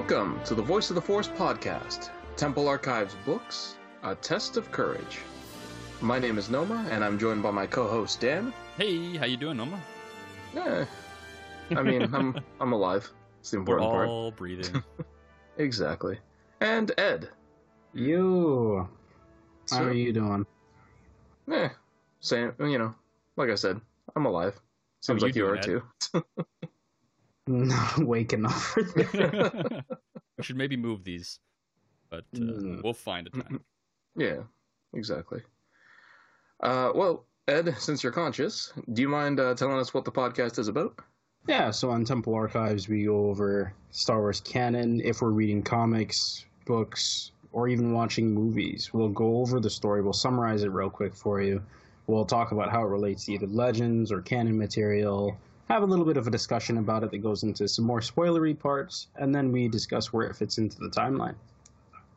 Welcome to the Voice of the Force podcast, Temple Archives Books, A Test of Courage. My name is Noma, and I'm joined by my co-host Dan. Hey, how you doing, Noma? Eh, I mean, I'm I'm alive. It's the important We're important part. all breathing. Exactly. And Ed. You. How So- are you doing? Eh, same. You know, like I said, I'm alive. Seems How are like you you are doing, too. Not waking up for that. we should maybe move these, but uh, Mm. we'll find a time. Yeah, exactly. Uh, well, Ed, since you're conscious, do you mind uh, telling us what the podcast is about? Yeah, so on Temple Archives, we go over Star Wars canon. If we're reading comics, books, or even watching movies, we'll go over the story. We'll summarize it real quick for you. We'll talk about how it relates to either legends or canon material. Have a little bit of a discussion about it that goes into some more spoilery parts, and then we discuss where it fits into the timeline.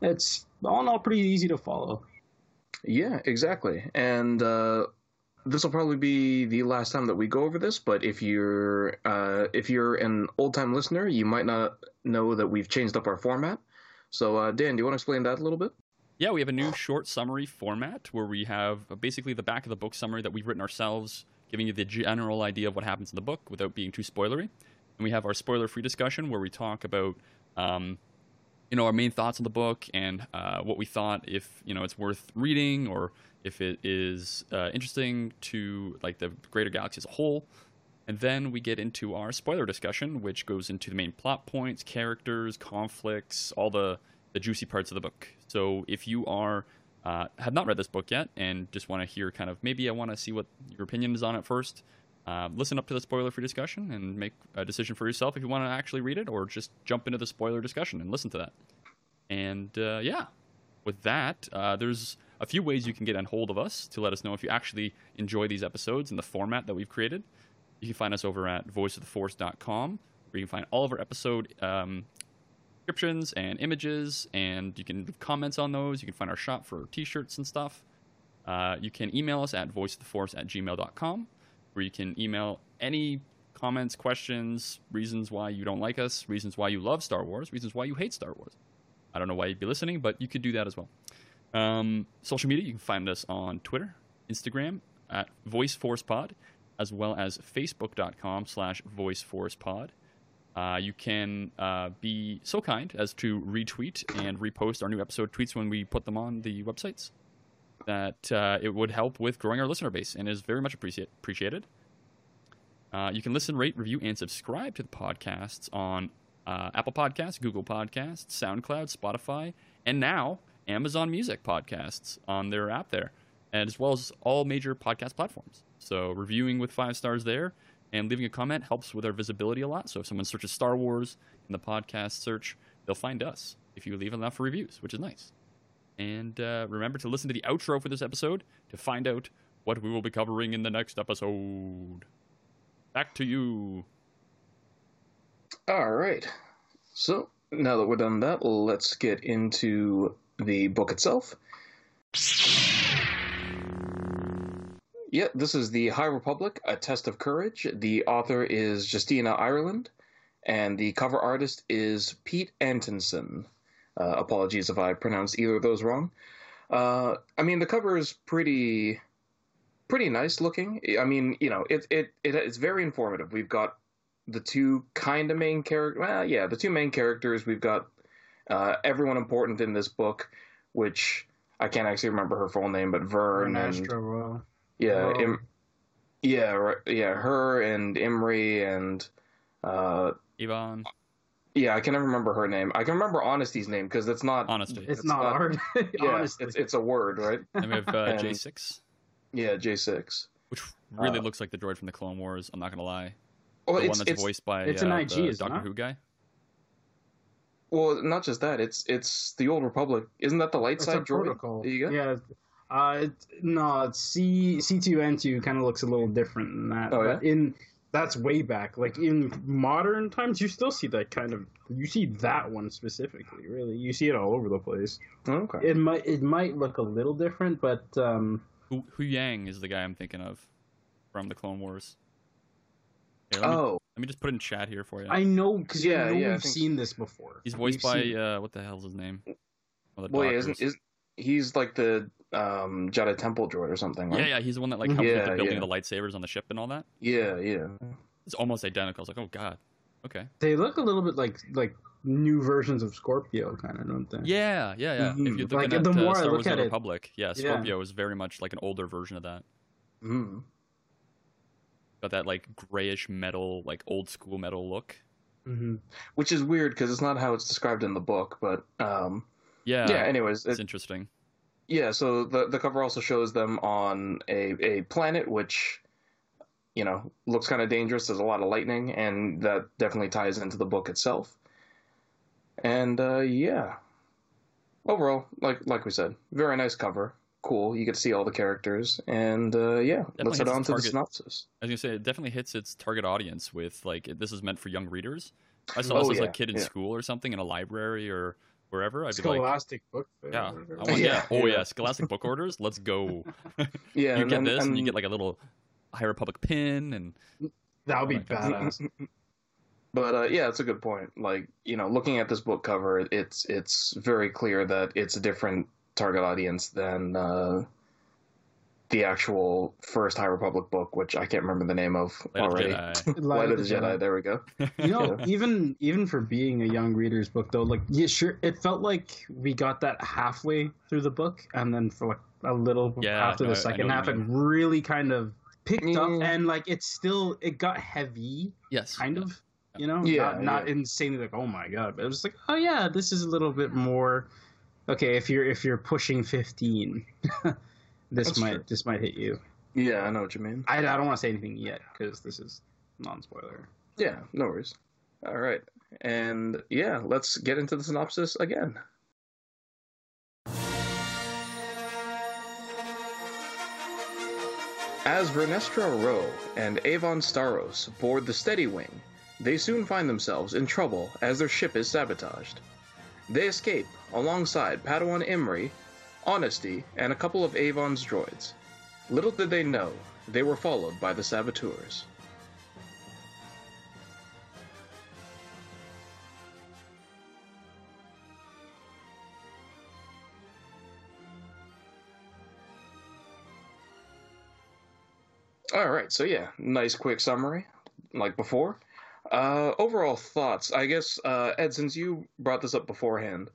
It's all in all pretty easy to follow. Yeah, exactly. And uh, this will probably be the last time that we go over this. But if you're uh, if you're an old time listener, you might not know that we've changed up our format. So, uh, Dan, do you want to explain that a little bit? Yeah, we have a new short summary format where we have uh, basically the back of the book summary that we've written ourselves, giving you the general idea of what happens in the book without being too spoilery. And we have our spoiler-free discussion where we talk about, um, you know, our main thoughts on the book and uh, what we thought if you know it's worth reading or if it is uh, interesting to like the greater galaxy as a whole. And then we get into our spoiler discussion, which goes into the main plot points, characters, conflicts, all the, the juicy parts of the book. So if you are uh, have not read this book yet and just want to hear kind of maybe I want to see what your opinion is on it first, uh, listen up to the spoiler free discussion and make a decision for yourself if you want to actually read it or just jump into the spoiler discussion and listen to that. And uh, yeah, with that, uh, there's a few ways you can get on hold of us to let us know if you actually enjoy these episodes and the format that we've created. You can find us over at voiceoftheforce.com, where you can find all of our episode um, descriptions and images, and you can leave comments on those. You can find our shop for t-shirts and stuff. Uh, you can email us at voiceoftheforce at gmail.com, where you can email any comments, questions, reasons why you don't like us, reasons why you love Star Wars, reasons why you hate Star Wars. I don't know why you'd be listening, but you could do that as well. Um, social media, you can find us on Twitter, Instagram at VoiceForcePod, as well as Facebook.com slash VoiceForcePod. Uh, you can uh, be so kind as to retweet and repost our new episode tweets when we put them on the websites. That uh, it would help with growing our listener base and is very much appreciate, appreciated. Uh, you can listen, rate, review, and subscribe to the podcasts on uh, Apple Podcasts, Google Podcasts, SoundCloud, Spotify, and now Amazon Music podcasts on their app there, as well as all major podcast platforms. So reviewing with five stars there and leaving a comment helps with our visibility a lot. So if someone searches Star Wars in the podcast search, they'll find us if you leave enough reviews, which is nice. And uh, remember to listen to the outro for this episode to find out what we will be covering in the next episode. Back to you. All right. So now that we're done that, let's get into the book itself. Yeah, this is the High Republic: A Test of Courage. The author is Justina Ireland, and the cover artist is Pete Antonsson. Uh, apologies if I pronounced either of those wrong. Uh, I mean, the cover is pretty, pretty nice looking. I mean, you know, it it, it it's very informative. We've got the two kind of main characters. Well, yeah, the two main characters. We've got uh, everyone important in this book, which I can't actually remember her full name, but Vernestra Royal. Yeah, Oh. Im- yeah, right, yeah, her and Imri and uh, Yvonne, yeah, I can never remember her name. I can remember Honesty's name because it's not. honesty. It's, It's not, not- hard. yeah, honestly. it's it's a word, right? And we have uh, J6, Yeah, J six. which really Uh, looks like the droid from the Clone Wars. I'm not gonna lie. Well, the it's, one that's it's voiced by it's an uh, IG, the is it Doctor not? Who guy. well, not just that. It's it's the old Republic. Isn't that the light It's side a droid? protocol. you got? Yeah. Uh, it, no, C C two N two kind of looks a little different than that. Oh, but in that's way back. Like in modern times, you still see that kind of. You see that one specifically. Really, you see it all over the place. Okay. It might it might look a little different, but um, Hu, Huyang is the guy I'm thinking of from the Clone Wars. Here, let me, Oh, Let me just put it in chat here for you. I know because Yeah, you know yeah, I we've think- seen this before. He's voiced We've by seen- uh, what the hell's his name? One the Well, yeah, isn't is he's like the um, Jedi Temple droid or something, right? Yeah, yeah, he's the one that like helped with the building yeah. of the lightsabers on the ship and all that. yeah, yeah. It's almost identical. I was like, oh god, okay. They look a little bit like like new versions of Scorpio, kind of, don't they? Yeah, yeah, yeah. If Mhm. you're looking Like, at the uh, more I Star look Wars: at The it- Republic, yeah, Yeah. Scorpio is very much like an older version of that. Mm. Got that like grayish metal, like old school metal look. hmm Which is weird because it's not how it's described in the book, but um, Yeah, yeah. Anyways, it's it, interesting. yeah. So the the cover also shows them on a a planet which, you know, looks kind of dangerous. There's a lot of lightning, and that definitely ties into the book itself. And uh, yeah, overall, like like we said, very nice cover. Cool. You get to see all the characters, and uh, yeah, Definitely let's head on to the synopsis. I was gonna say it definitely hits its target audience with like this is meant for young readers. I saw Oh, this as yeah, a kid in yeah. school or something in a library or wherever, I'd be like, Scholastic book. Fair. yeah, I want, yeah, Yeah, oh yeah. yeah, Scholastic book orders, let's go. Yeah, you get then- this, and, you get like a little High Republic pin, and that would be badass. But uh, yeah, it's a good point. Like you know, looking at this book cover, it's it's very clear that it's a different target audience than uh, the actual first High Republic book, which I can't remember the name of Light already. Jedi. Light of the Jedi. There we go. You know, even even for being a young reader's book though, like yeah, sure, it felt like we got that halfway through the book, and then for like a little Yeah, after no, the second half, what it really kind of picked up, Mm. and like it still it got heavy, yes, kind of. You know, Yeah, not, not yeah. insanely like oh my god, but it was like oh yeah, this is a little bit more. Okay, if you're if you're pushing fifteen, this That's might true. this might hit you. Yeah, I know what you mean. I, I don't want to say anything yet because this is non spoiler. Yeah, no worries. All right, and yeah, let's get into the synopsis again. As Vernestra Rowe and Avon Staros board the Steady Wing, they soon find themselves in trouble as their ship is sabotaged. They escape alongside Padawan Imri, Honesty, and a couple of Avon's droids. Little did they know, they were followed by the saboteurs. All right, so yeah, nice quick summary, like before. Uh, overall thoughts, I guess, uh, Ed, since you brought this up beforehand,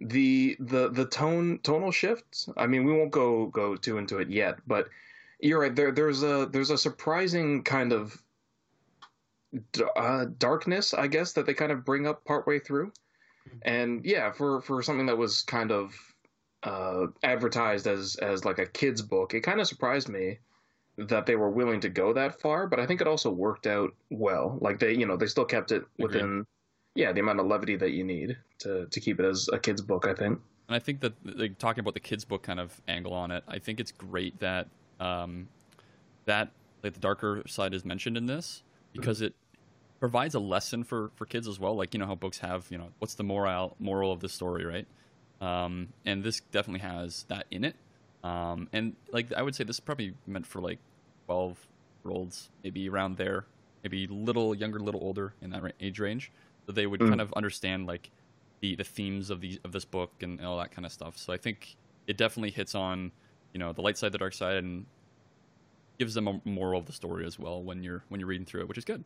the the the tone tonal shifts. I mean, we won't go go too into it yet, but you're right. There there's a there's a surprising kind of d- uh, darkness, I guess, that they kind of bring up partway through, and yeah, for for something that was kind of uh, advertised as as like a kids book, it kind of surprised me that they were willing to go that far, but I think it also worked out well. Like they, you know, they still kept it within, yeah, the amount of levity that you need to to keep it as a kid's book. I think. And I think that like, talking about the kids' book kind of angle on it, I think it's great that um, that like the darker side is mentioned in this because it provides a lesson for for kids as well. Like you know how books have you know what's the moral moral of the story, right? Um, and this definitely has that in it. Um, and like I would say, this is probably meant for like twelve year olds, maybe around there, maybe a little younger, a little older in that age range, so they would Mm. kind of understand like the the themes of the of this book and all that kind of stuff. So I think it definitely hits on you know the light side, the dark side, and gives them a moral of the story as well when you're when you're reading through it, which is good.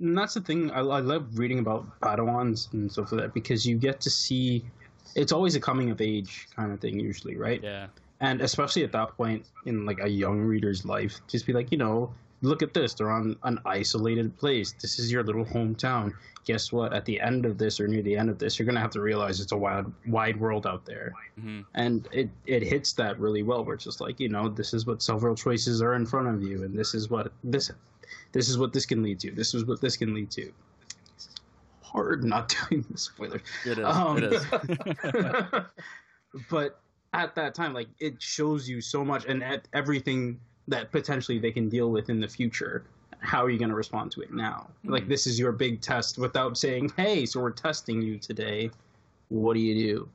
and that's the thing I, I love reading about padawans and stuff like that because you get to see it's always a coming of age kind of thing usually right Yeah, and especially at that point in like a young reader's life just be like you know look at this they're on an isolated place. This is your little hometown. Guess what? At the end of this or near the end of this you're gonna have to realize it's a wild, wide world out there. Hmm and it it hits that really well where it's just like you know this is what several choices are in front of you and this is what this this is what this can lead to. This is what this can lead to. It's hard not doing the spoiler. It is. Um, it is. but at that time like it shows you so much and at everything that potentially they can deal with in the future how are you going to respond to it now like Mhm. this is your big test without saying hey so we're testing you today what do you do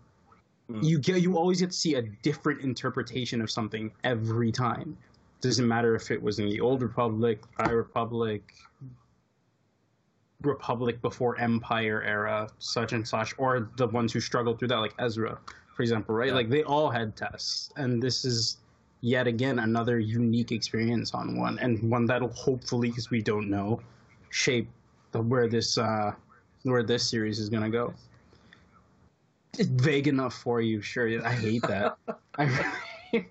Mm. you get you always get to see a different interpretation of something every time doesn't matter if it was in the old republic high republic Republic before Empire era, such and such, or the ones who struggled through that, like Ezra, for example, right? Yeah. Like they all had tests, and this is yet again another unique experience on one, and one that'll hopefully, because we don't know, shape the, where this uh, where this series is gonna go. It's vague enough for you, sure. I hate that. I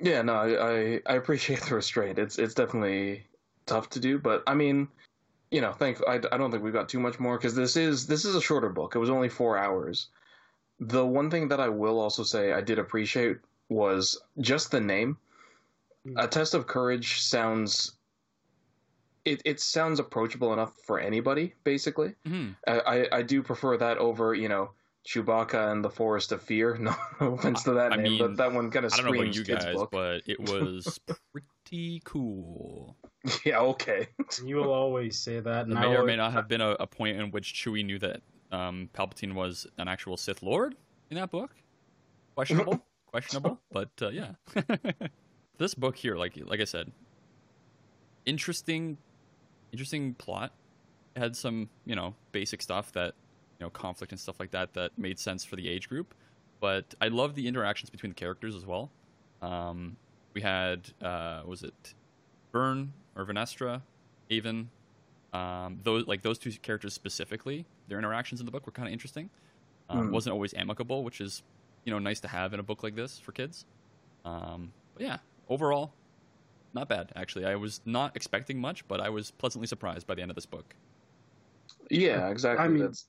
Yeah, no, I, I I appreciate the restraint. It's it's definitely tough to do, but I mean, you know, thank I, I don't think we've got too much more because this is this is a shorter book. It was only four hours. The one thing that I will also say I did appreciate was just the name. A test of courage sounds. It it sounds approachable enough for anybody. Basically, Mhm. I I, I do prefer that over you know. Chewbacca and the Forest of Fear. No, no offense to that I name, mean, but that one kind of I don't know about screams you kids guys, book. but it was pretty cool. Yeah, okay. you will always say that. There may or may not have been a, a point in which Chewie knew that um, Palpatine was an actual Sith Lord in that book. Questionable, questionable, but uh, yeah. this book here, like like I said, interesting, interesting plot. It had some you know basic stuff that you know conflict and stuff like that that made sense for the age group. But I love the interactions between the characters as well. Um, we had uh, was it Vern or Vernestra, Avon, um, those like those two characters specifically, their interactions in the book were kind of interesting. Um, Hmm. Wasn't always amicable, which is you know nice to have in a book like this for kids. Um, but yeah, overall, not bad actually. I was not expecting much, but I was pleasantly surprised by the end of this book. Yeah, exactly. I mean- That's...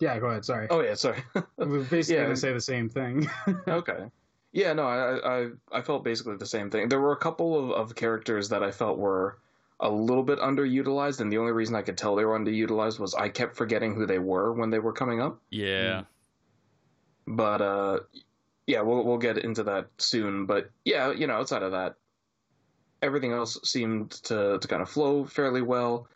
Yeah, go ahead. Sorry. Oh yeah, sorry. We're basically yeah. going to say the same thing. okay. Yeah, no, I, I I felt basically the same thing. There were a couple of, of characters that I felt were a little bit underutilized, and the only reason I could tell they were underutilized was I kept forgetting who they were when they were coming up. Yeah, But uh, yeah, we'll we'll get into that soon. But yeah, you know, outside of that, everything else seemed to to kind of flow fairly well.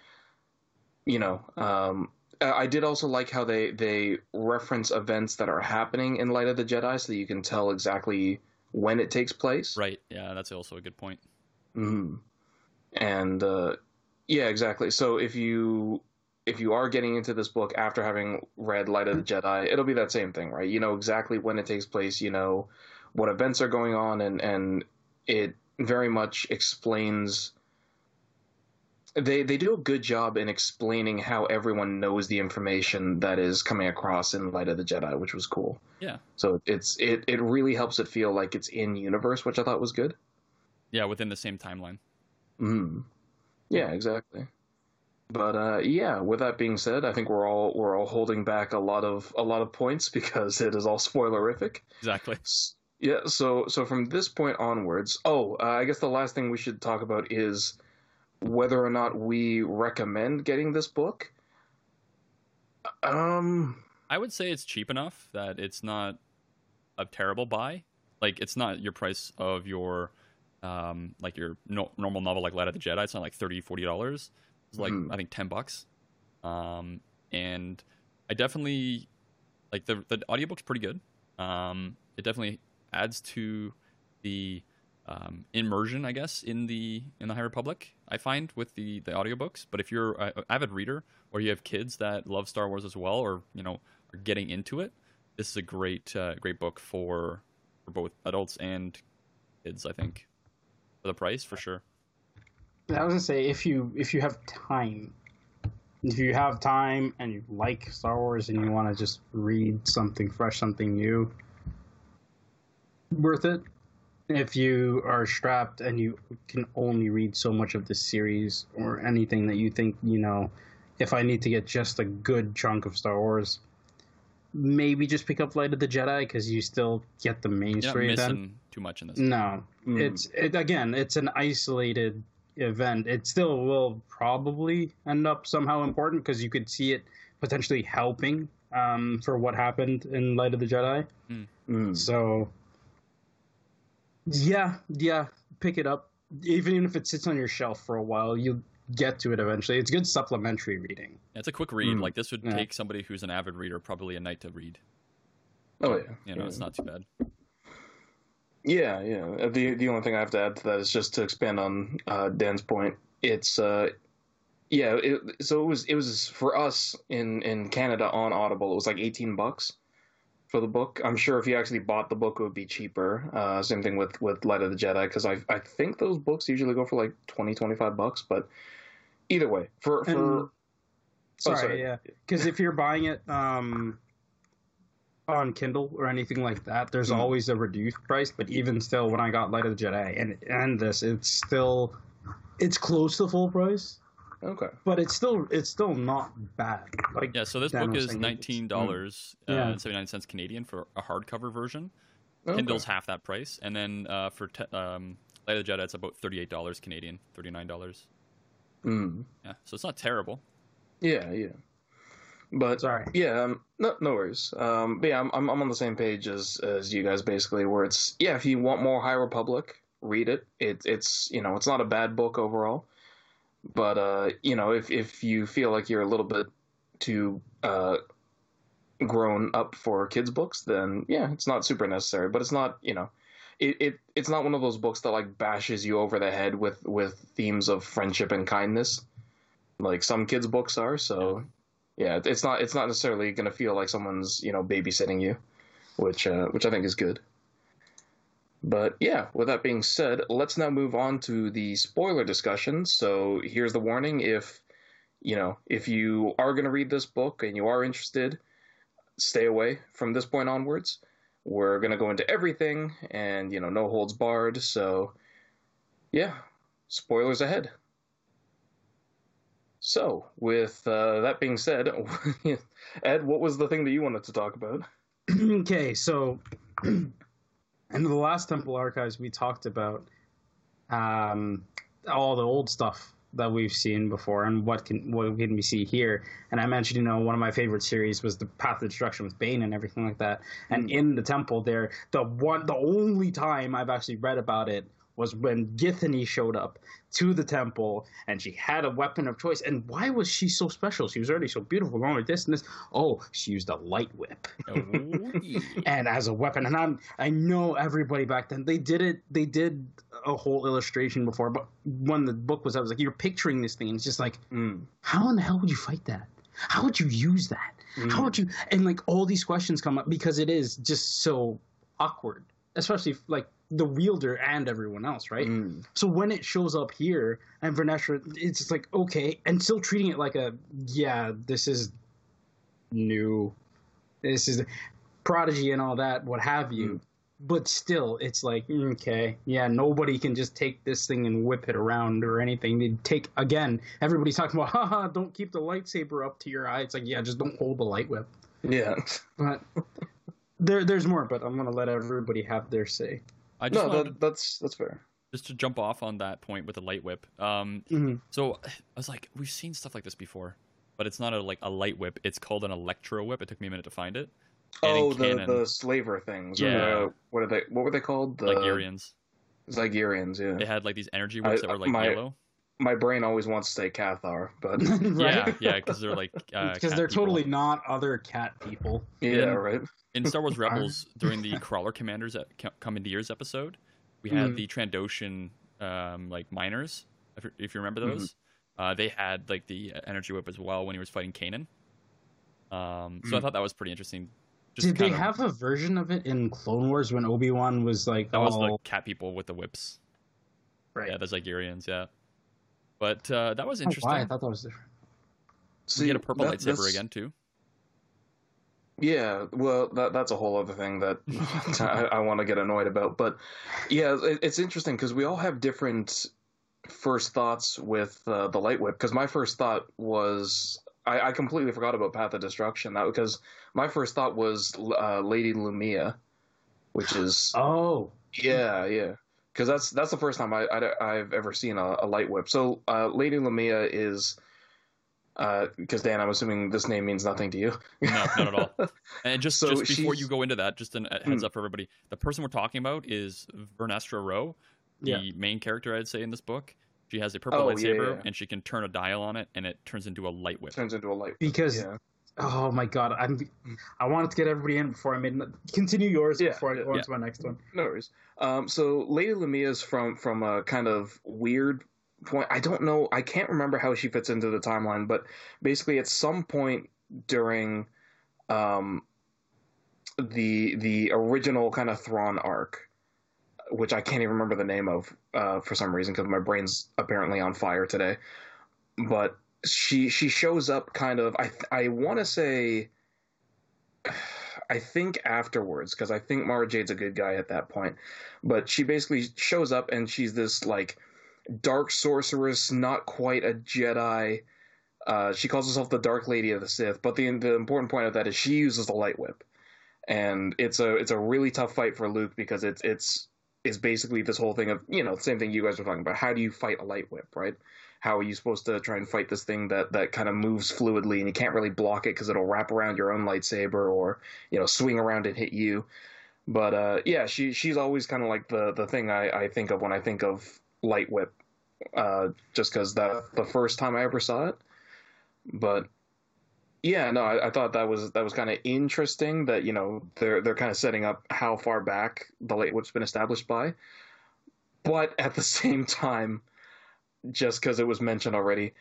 You know, um, I did also like how they they reference events that are happening in Light of the Jedi, so that you can tell exactly when it takes place. right. Yeah, that's also a good point. hmm And uh, yeah, exactly. So if you if you are getting into this book after having read Light of the Jedi, it'll be that same thing, right? You know exactly when it takes place. You know what events are going on, and and it very much explains. They they do a good job in explaining how everyone knows the information that is coming across in Light of the Jedi, which was cool. Yeah. So it's it it really helps it feel like it's in universe, which I thought was good. Yeah, within the same timeline. Mm. Yeah, exactly. But uh, yeah, with that being said, I think we're all we're all holding back a lot of a lot of points because it is all spoilerific. Exactly. Yeah, so so from this point onwards, oh, uh, I guess the last thing we should talk about is whether or not we recommend getting this book. Um, I would say it's cheap enough that it's not a terrible buy. Like it's not your price of your um like your no, normal novel like Light of the Jedi. It's not like 30 40 dollars. It's like Mhm. I think 10 bucks. Um and I definitely like the the audiobook's pretty good. Um it definitely adds to the um, immersion, I guess, in the in the High Republic. I find with the the audiobooks. But if you're an avid reader or you have kids that love Star Wars as well, or you know are getting into it, this is a great uh, great book for for both adults and kids. I think for the price for sure. I was gonna say if you if you have time, if you have time and you like Star Wars and you want to just read something fresh, something new, worth it. If you are strapped and you can only read so much of the series or anything that you think you know, if I need to get just a good chunk of Star Wars, maybe just pick up Light of the Jedi because you still get the main You're not missing then. too much in this. No, Mm. it's it again. It's an isolated event. It still will probably end up somehow important because you could see it potentially helping um, for what happened in Light of the Jedi. mm. So, yeah, yeah, pick it up. Even if it sits on your shelf for a while, you'll get to it eventually. It's good supplementary reading. It's a quick read. Mm. Like this would Yeah. take somebody who's an avid reader probably a night to read. oh yeah, You know, yeah. it's not too bad. Yeah, yeah. The the only thing I have to add to that is just to expand on uh, Dan's point. It's uh, yeah, it, so it was it was for us in in Canada on Audible. It was like eighteen bucks for the book. I'm sure if you actually bought the book, it would be cheaper. Uh, same thing with with Light of the Jedi because I I think those books usually go for like 20, 25 bucks. But either way, for for And- sorry, sorry. yeah, because if you're buying it um, on Kindle or anything like that, there's Mm. always a reduced price. But even still, when I got Light of the Jedi and and this, it's still it's close to full price, okay, but it's still it's still not bad. Like Yeah, so this Dan book is nineteen dollars Mm. Yeah. uh, seventy nine cents Canadian for a hardcover version. okay. Kindle's half that price, and then uh, for te- um, Light of the Jedi, it's about thirty eight dollars Canadian, thirty nine dollars. Mm. Yeah, so it's not terrible. Yeah, yeah. But Sorry. yeah, um, no, no worries. Um, but yeah, I'm, I'm I'm on the same page as as you guys basically. Where it's yeah, if you want more High Republic, read it. It it's you know it's not a bad book overall, but uh, you know if if you feel like you're a little bit too uh grown up for kids books, then yeah, it's not super necessary. But it's not you know. It, it it's not one of those books that like bashes you over the head with with themes of friendship and kindness like some kids books are so yeah it's not it's not necessarily going to feel like someone's you know babysitting you which uh, which i think is good. But yeah with that being said let's now move on to the spoiler discussion. So here's the warning. If you know if you are going to read this book and you are interested stay away from this point onwards. We're going to go into everything and you know no holds barred. So yeah spoilers ahead so, with uh, that being said, Ed, what was the thing that you wanted to talk about? okay, so in the last Temple Archives, we talked about um, all the old stuff that we've seen before and what can what can we see here. And I mentioned, you know, one of my favorite series was the Path of Destruction with Bane and everything like that. And in the temple there, the one the only time I've actually read about it was when Githany showed up to the temple and she had a weapon of choice. And why was she so special? She was already so beautiful, this and this. Oh, she used a light whip Oh, yeah. and as a weapon. And I'm I know everybody back then they did it. They did a whole illustration before, but when the book was, I was like, you're picturing this thing, and it's just like, Mm. how in the hell would you fight that? How would you use that? How would you? And like all these questions come up because it is just so awkward, especially like the wielder and everyone else, right? Mm. So when it shows up here and Vernestra, it's just like okay, and still treating it like a yeah, this is new, this is prodigy and all that, what have you. But still, it's like mm, okay, yeah, nobody can just take this thing and whip it around or anything. They take again. Everybody's talking about, haha, don't keep the lightsaber up to your eye. It's like yeah, just don't hold the light whip. Yeah. But there, there's more. But I'm gonna let everybody have their say. I just No, that, that's that's fair. just to jump off on that point with a light whip. Um, Mhm. so I was like, we've seen stuff like this before, but it's not a like a light whip. It's called an electro whip. It took me a minute to find it. And Oh, the, canon- the slaver things. Yeah. The, what are they? What were they called? The like Irians. Zygerians. Yeah. They had like these energy whips I- that were like my- yellow. My brain always wants to say Cathar, but Yeah, right? yeah, because they're like uh, because cat they're people. totally not other cat people. yeah, Yeah. right. in Star Wars Rebels during the Crawler Commanders at Co- Commandeers episode, we had Mhm. the Trandoshan um, like miners. If, you- if you remember Mhm. those, uh, they had like the energy whip as well when he was fighting Kanan. Um, so I Mhm. thought that was pretty interesting. Just Did they of- have a version of it in Clone Wars when Obi Wan was like That was all the cat people with the whips. right? Yeah, that's like Yeah, but uh, that was Oh, interesting. why? I thought that was different. we had a purple that- lightsaber again too. Yeah, well, that that's a whole other thing that I, I want to get annoyed about. But yeah, it, it's interesting because we all have different first thoughts with uh, the light whip. Because my first thought was I, I completely forgot about Path of Destruction. That because my first thought was uh, Lady Lumiya, which is Oh, yeah, yeah. Because that's that's the first time I, I have ever seen a, a light whip. So uh, Lady Lumiya is because Dan, I'm assuming this name means nothing to you. No, not at all. And just, So just before you go into that, just a heads Hmm. up for everybody. The person we're talking about is Vernestra Rowe, the Yeah. main character, I'd say, in this book. She has a purple Oh, yeah, lightsaber, yeah. and she can turn a dial on it, and it turns into a light whip. Turns into a light. because Yeah. Oh my god, I'm I wanted to get everybody in before I made continue yours Yeah, before I go yeah. on to my next one. No worries. Um, so Lady Lumiya is from from a kind of weird point, I don't know, I can't remember how she fits into the timeline, but basically at some point during um, the the original kind of Thrawn arc, which I can't even remember the name of uh, for some reason because my brain's apparently on fire today. But she she shows up kind of I I want to say I think afterwards because I think Mara Jade's a good guy at that point, but she basically shows up and she's this like dark sorceress, not quite a Jedi. Uh, she calls herself the Dark Lady of the Sith, but the the important point of that is she uses the light whip, and it's a it's a really tough fight for Luke because it's it's is basically this whole thing of you know same thing you guys were talking about. How do you fight a light whip, right? How are you supposed to try and fight this thing that that kind of moves fluidly and you can't really block it because it'll wrap around your own lightsaber or you know swing around and hit you. But uh, yeah, she she's always kind of like the the thing I, I think of when I think of light whip, uh, just because that the first time I ever saw it. But yeah, no, I, I thought that was that was kind of interesting that you know they're they're kind of setting up how far back the light whip's been established by, but at the same time, just because it was mentioned already,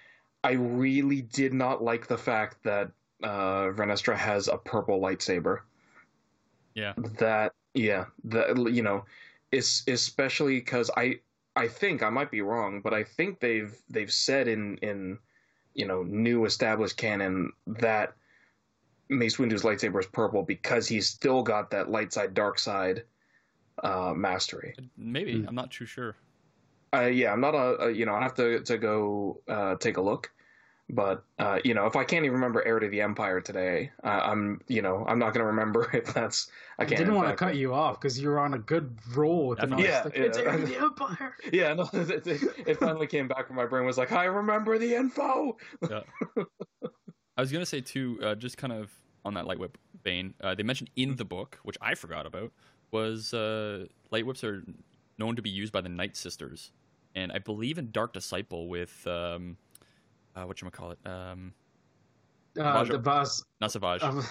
I really did not like the fact that uh, Vernestra has a purple lightsaber. Yeah. That yeah, that you know, is especially because I I think I might be wrong, but I think they've they've said in in you know new established canon that Mace Windu's lightsaber is purple because he's still got that light side dark side uh, mastery. Maybe Hmm. I'm not too sure. Uh, yeah, I'm not a, a you know I have to to go uh, take a look, but uh, you know if I can't even remember Heir to the Empire today, uh, I'm you know I'm not gonna remember if that's I I can't. didn't want to cut you off because you were on a good roll with the Yeah, Like, yeah. It's Heir to the Empire. Yeah, no, it, it, it finally came back from my brain. Was like I remember the info. I was gonna say too, uh, just kind of on that light whip vein. Uh, they mentioned in the book, which I forgot about, was uh, light whips are known to be used by the Night Sisters, and I believe in Dark Disciple with um, uh, what you call it, um, Uh, the boss. not Savage, Of,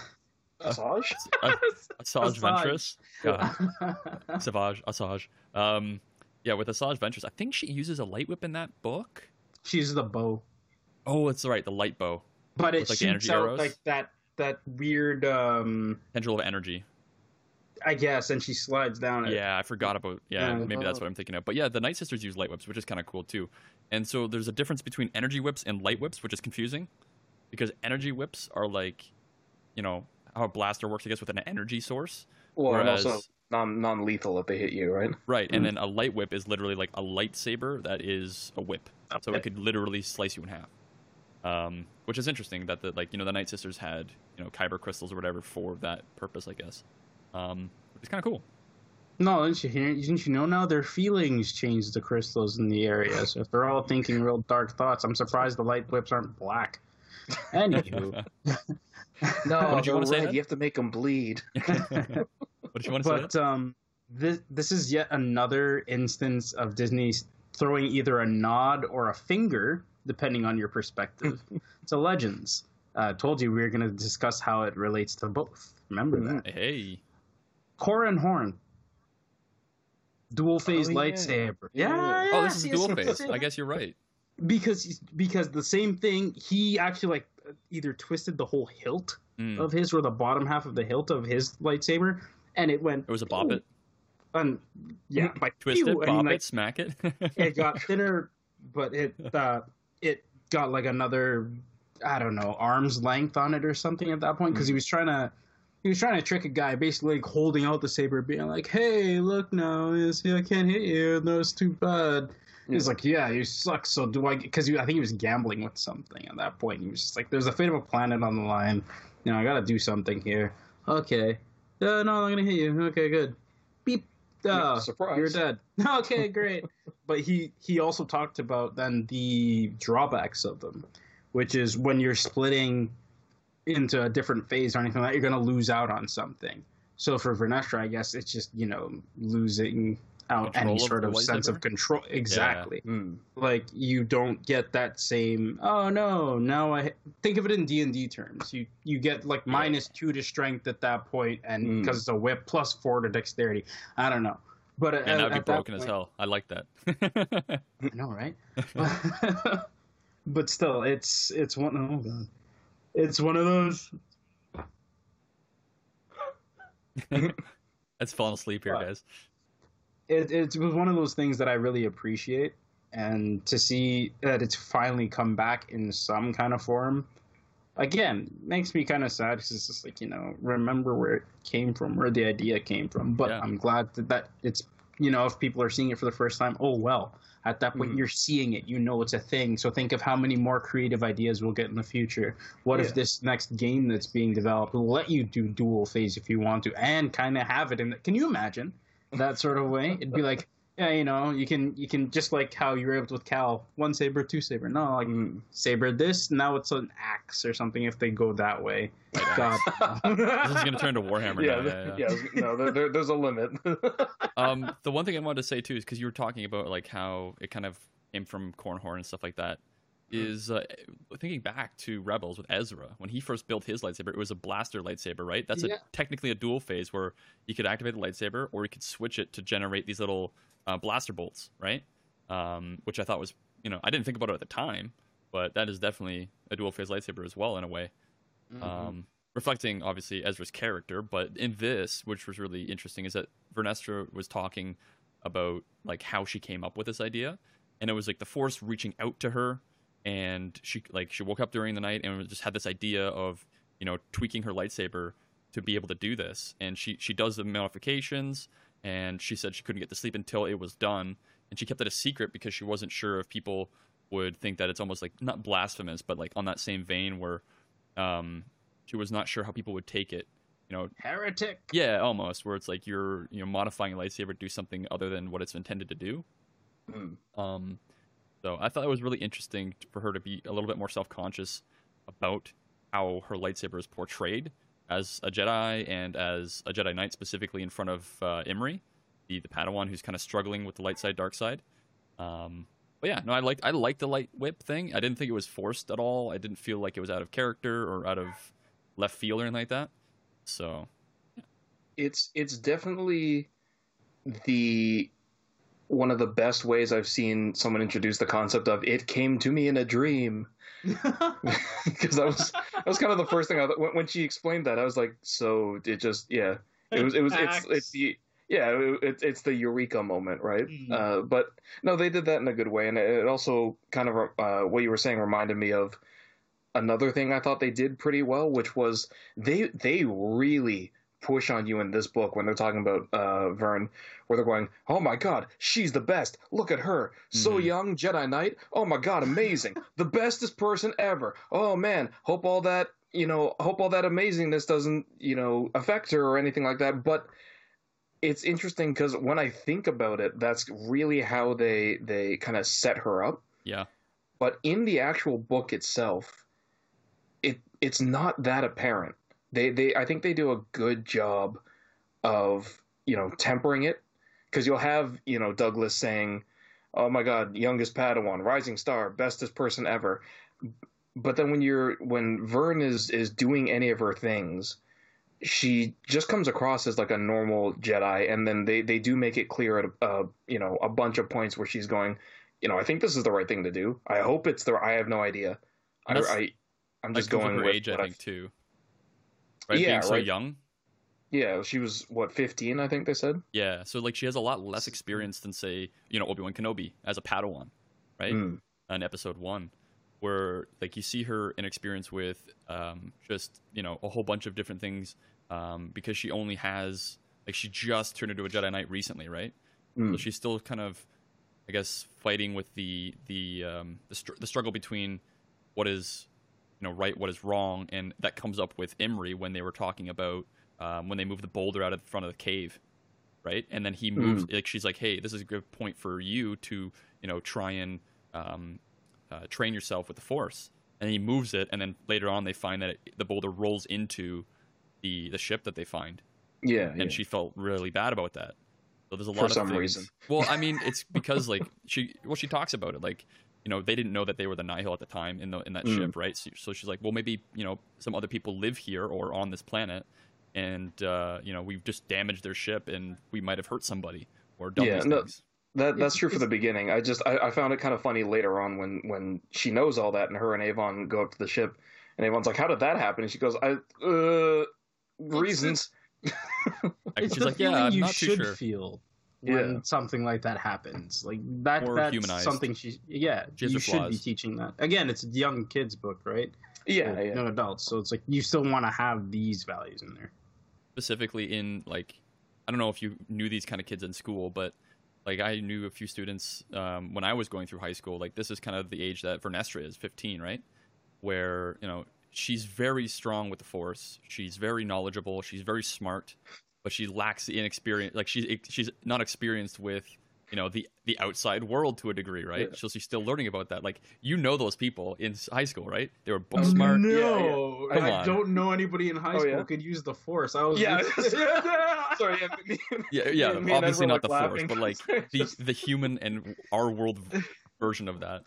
Asajj? uh, Asajj. Ventress, God, Savage. Um, yeah, with Asajj Ventress, I think she uses a light whip in that book. She's the bow, Oh, it's right, the light bow, but it like, the shoots energy out arrows? like that that weird. um tendril of energy. I guess, and she slides down it. Yeah, I forgot about. Yeah, Yeah. maybe that's what I'm thinking of. But yeah, the Night Sisters use light whips, which is kind of cool too. And so there's a difference between energy whips and light whips, which is confusing, because energy whips are like, you know, how a blaster works, I guess, with an energy source. Well, and Whereas- also non non lethal if they hit you, right? Right, Mm. and then a light whip is literally like a lightsaber that is a whip, so it could literally slice you in half. Um, which is interesting that the like you know the Night Sisters had you know kyber crystals or whatever for that purpose, I guess. Um, which is kind of cool. No, didn't you hear? Didn't you know now their feelings change the crystals in the area? So if they're all thinking real dark thoughts, I'm surprised the light whips aren't black. Anywho, No, What did you they're wanna say, You have to make them bleed. what did you want to say? but um, this this is yet another instance of Disney throwing either a nod or a finger, depending on your perspective, to Legends. Uh, told you we were going to discuss how it relates to both. Remember that? Hey, Corran Horn. Dual phase Oh, yeah. lightsaber. Yeah. Yeah. oh, this is dual phase. I guess you're right. because because the same thing. He actually like either twisted the whole hilt Mm. of his or the bottom half of the hilt of his lightsaber, and it went. It was a bop it, And yeah, like twist it, pew, bop and, like, it, smack it. it got thinner, but it uh, it got like another I don't know arm's length on it or something at that point because he was trying to he was trying to trick a guy, basically like holding out the saber, being like, "Hey, look now, is I can't hit you. That's too bad." He's like, "Yeah, you suck." So do I? Because I think he was gambling with something at that point. He was just like, "There's a fate of a planet on the line. You know, I got to do something here." Okay. Uh, no, I'm gonna hit you. Okay, good. Beep. Oh, surprise. You're dead. Okay, great. but he he also talked about then the drawbacks of them, which is when you're splitting into a different phase or anything like that, you're going to lose out on something. So for Vernestra, I guess it's just you know losing out Control any sort the of sense lightsaber? of control. Exactly. Mm. Like you don't get that same. Oh no! Now I think of it in D and D terms. You you get like minus two to strength at that point, and Mm. because it's a whip plus four to dexterity. I don't know, But and at, that'd be at that broken as hell. I like that. I know, right? but still, it's it's one. Oh god, it's one of those. Let's fall asleep here, guys. It it was one of those things that I really appreciate, and to see that it's finally come back in some kind of form, again, makes me kind of sad because it's just like you know, remember where it came from, where the idea came from. But Yeah. I'm glad that that it's you know, if people are seeing it for the first time, oh well. At that point, Mhm. you're seeing it. You know it's a thing. So think of how many more creative ideas we'll get in the future. What Yeah. if this next game that's being developed will let you do dual phase if you want to, and kind of have it in? The, can you imagine that sort of way? It'd be like, yeah, you know, you can you can just like how you were able to with Cal, one saber, two saber. No, like Mm. saber this now it's an axe or something if they go that way. God, This is gonna turn to Warhammer yeah, now. th- Yeah, yeah. yeah, no, there, there, there's a limit. um, the one thing I wanted to say too is because you were talking about like how it kind of came from Corran Horn and stuff like that. Is uh, thinking back to Rebels with Ezra when he first built his lightsaber, it was a blaster lightsaber, right? That's Yeah. a technically a dual phase where you could activate the lightsaber or you could switch it to generate these little uh, blaster bolts, right? Um, which I thought was, you know, I didn't think about it at the time, but that is definitely a dual phase lightsaber as well in a way um, reflecting obviously Ezra's character. But in this, which was really interesting, is that Vernestra was talking about like how she came up with this idea, and it was like the Force reaching out to her, and she like she woke up during the night and just had this idea of you know tweaking her lightsaber to be able to do this, and she she does the modifications, and she said she couldn't get to sleep until it was done, and she kept it a secret because she wasn't sure if people would think that it's almost like not blasphemous, but like on that same vein where um, she was not sure how people would take it. You know, heretic. yeah, almost where it's like you're you know modifying a lightsaber to do something other than what it's intended to do. Mm. Um, so I thought it was really interesting for her to be a little bit more self conscious about how her lightsaber is portrayed as a Jedi and as a Jedi Knight, specifically in front of uh, Imri, the the Padawan who's kind of struggling with the light side, dark side. Um, but yeah, no, I liked I liked the light whip thing. I didn't think it was forced at all. I didn't feel like it was out of character or out of left field or anything like that. So it's it's definitely the one of the best ways I've seen someone introduce the concept of it came to me in a dream. Because that was that was kind of the first thing I when, when she explained that I was like so it just yeah. It was it was it's it's the yeah it, it's the eureka moment right? Mhm. uh, but no they did that in a good way and it also kind of uh, what you were saying reminded me of another thing I thought they did pretty well which was they they really push on you in this book when they're talking about uh, Vern, where they're going, "Oh my God, she's the best! Look at her, so Mhm. young, Jedi Knight. Oh my God, amazing! the bestest person ever. Oh man, hope all that you know, hope all that amazingness doesn't you know affect her or anything like that." But it's interesting because when I think about it, that's really how they they kind of set her up. yeah, But in the actual book itself, it it's not that apparent. They they I think they do a good job of you know tempering it because you'll have you know Douglas saying, "Oh my God, youngest Padawan, rising star, bestest person ever," but then when you're when Vern is is doing any of her things, she just comes across as like a normal Jedi, and then they they do make it clear at a, uh, you know a bunch of points where she's going, you know, I think this is the right thing to do. I hope it's the. I have no idea. I, I I'm just going with age, I think too. Right, Yeah, being so right. young. Yeah, she was what 15, I think they said. Yeah, so like she has a lot less experience than say you know Obi Wan Kenobi as a Padawan, right? Mm. in episode one, where like you see her inexperience with um, just you know a whole bunch of different things um, because she only has like she just turned into a Jedi Knight recently, right? So Mm. she's still kind of, I guess, fighting with the the um, the, str- the struggle between what is you know right, what is wrong, and that comes up with Imri when they were talking about um, when they moved the boulder out of the front of the cave, right? And then he moves like she's like, hey, this is a good point for you to you know try and um, uh, train yourself with the Force, and he moves it, and then later on they find that it, the boulder rolls into the the ship that they find, Yeah, and yeah. she felt really bad about that. So there's a For lot of some things- reason. Well, I mean, it's because like she well she talks about it like you know they didn't know that they were the Nihil at the time in the in that Mm. ship, right? So, so she's like, well, maybe you know some other people live here or on this planet, and uh, you know we've just damaged their ship and we might have hurt somebody, or done Yeah, these no, things. That that's true for the beginning. I just I, I found it kind of funny later on when when she knows all that and her and Avon go up to the ship and Avon's like, "How did that happen?" And she goes, "I uh reasons." It's she's the like, yeah, I'm you not too should sure. feel when Yeah. something like that happens. Like that. More that's humanized. something she. Yeah, She has you her should be teaching that. Again, it's a young kids book, right? Yeah, Or yeah. Young adults. So it's like you still want to have these values in there. specifically in like I don't know if you knew these kind of kids in school, but like I knew a few students um, when I was going through high school. Like this is kind of the age that Vernestra is, 15, right? Where you know she's very strong with the Force. She's very knowledgeable. She's very smart, but she lacks the inexperience. Like she's she's not experienced with you know the the outside world to a degree, right? Yeah. So she's still learning about that. Like you know those people in high school, right? They were book Oh, smart. No, Come I on. don't know anybody in high Oh, school yeah? could use the force. I was Yeah. Sorry, yeah, me, Yeah, yeah. me obviously were, not the like, Force, but like the the human and our world version of that.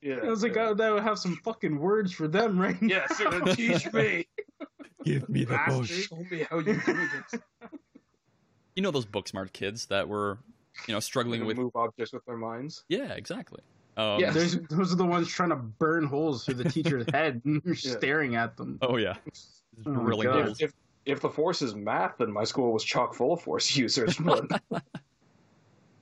yeah, I was like, yeah. oh, that would have some fucking words for them right yeah, so teach me. Give me the bush. Show me how you do this. You know those book smart kids that were, you know, struggling with. move objects with their minds. Yeah, exactly. Um, Yeah. Those, those are the ones trying to burn holes through the teacher's head, and you're Yeah. staring at them. Oh yeah. Oh my Drilling God. holes. If if the force is math, then my school was chock full of force users. But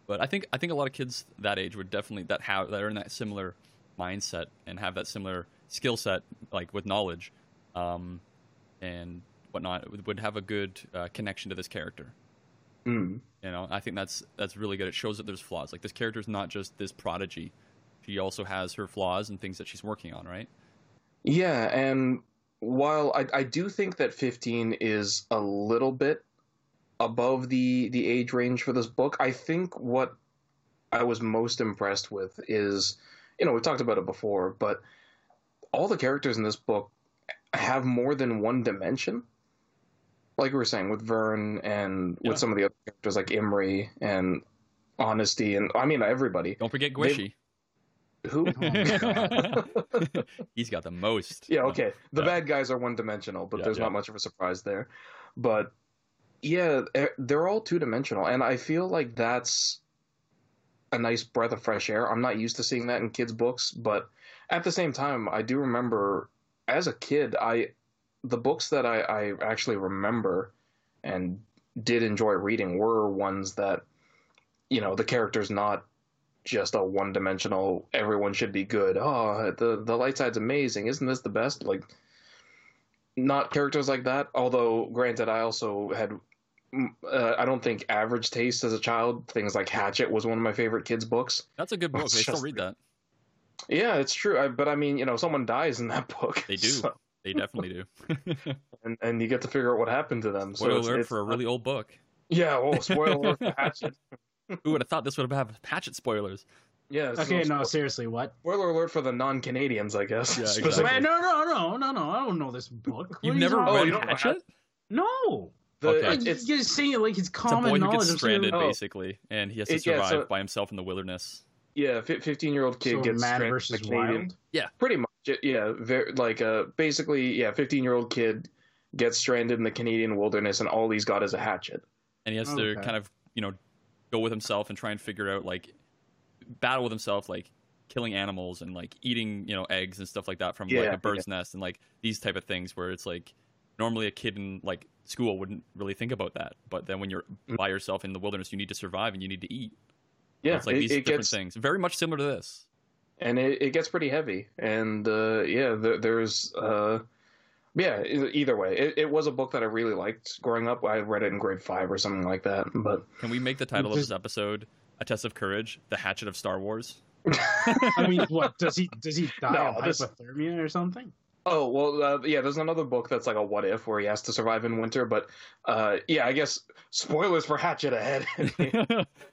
But I think I think a lot of kids that age would definitely that have that are in that similar mindset and have that similar skill set, like with knowledge, um, and whatnot, would- would have a good uh, connection to this character. Hmm. You know, I think that's that's really good. It shows that there's flaws. Like this character is not just this prodigy; she also has her flaws and things that she's working on. Right? Yeah, and while I, I do think that 15 is a little bit above the the age range for this book, I think what I was most impressed with is, you know, we talked about it before, but all the characters in this book have more than one dimension. Like we were saying with Vern and Yeah. with some of the other characters like Imri and Honesty and I mean everybody. Don't forget Gwishy. Who? Oh. He's got the most. Yeah, okay. The Yeah. bad guys are one dimensional, but Yeah, there's not much of a surprise there. But yeah, eh, they're all two dimensional, and I feel like that's a nice breath of fresh air. I'm not used to seeing that in kids' books, but at the same time, I do remember as a kid, I the books that I, I actually remember and did enjoy reading were ones that you know the character's not just a one dimensional everyone should be good. Oh the the light side's amazing. Isn't this the best? Like not characters like that. Although granted i also had mm, uh, i don't think average taste as a child things like hatchet was one of my favorite kids books. That's a good book. They still read that. Yeah it's true I, but i mean you know someone dies in that book They do. so- They definitely do. and, and you get to figure out what happened to them Spoiler so it's, alert it's for a really old book. yeah well spoiler alert for hatchet Who would have thought this would have Hatchet spoilers? yeah Okay, no, spo- seriously, what? spoiler alert for the non-canadians i guess Yeah, exactly. Wait, no, no, no, no, no! I don't know this book. What You've never talking Oh, read you about? Hatchet? No. The- Okay. Like, it's, you're saying it like it's It's a common boy who gets stranded, Oh. basically, and he has to It- yeah, survive so- by himself in the wilderness. Yeah, fifteen year old kid So gets Mad stranded versus in the Canadian. Wild? Yeah. pretty much. Yeah, very, like uh, basically, yeah, fifteen year old kid gets stranded in the Canadian wilderness, and all he's got is a hatchet. and he has to kind of you know go with himself and try and figure out like battle with himself like killing animals and like eating you know eggs and stuff like that from like Yeah, a bird's nest and like these type of things where it's like normally a kid in like school wouldn't really think about that but then when you're Mm. by yourself in the wilderness you need to survive and you need to eat Yeah, it's like it, these it different gets things very much similar to this and it, it gets pretty heavy, and uh, yeah, there, there's uh, yeah. Either way, it, it was a book that I really liked growing up. I read it in grade five or something like that, but can we make the title of this episode a test of courage the hatchet of star wars I mean, what does he does he die No, of this- hypothermia or something? Oh well, uh, yeah. There's another book that's like a what if where he has to survive in winter, but uh, yeah, I guess spoilers for Hatchet ahead.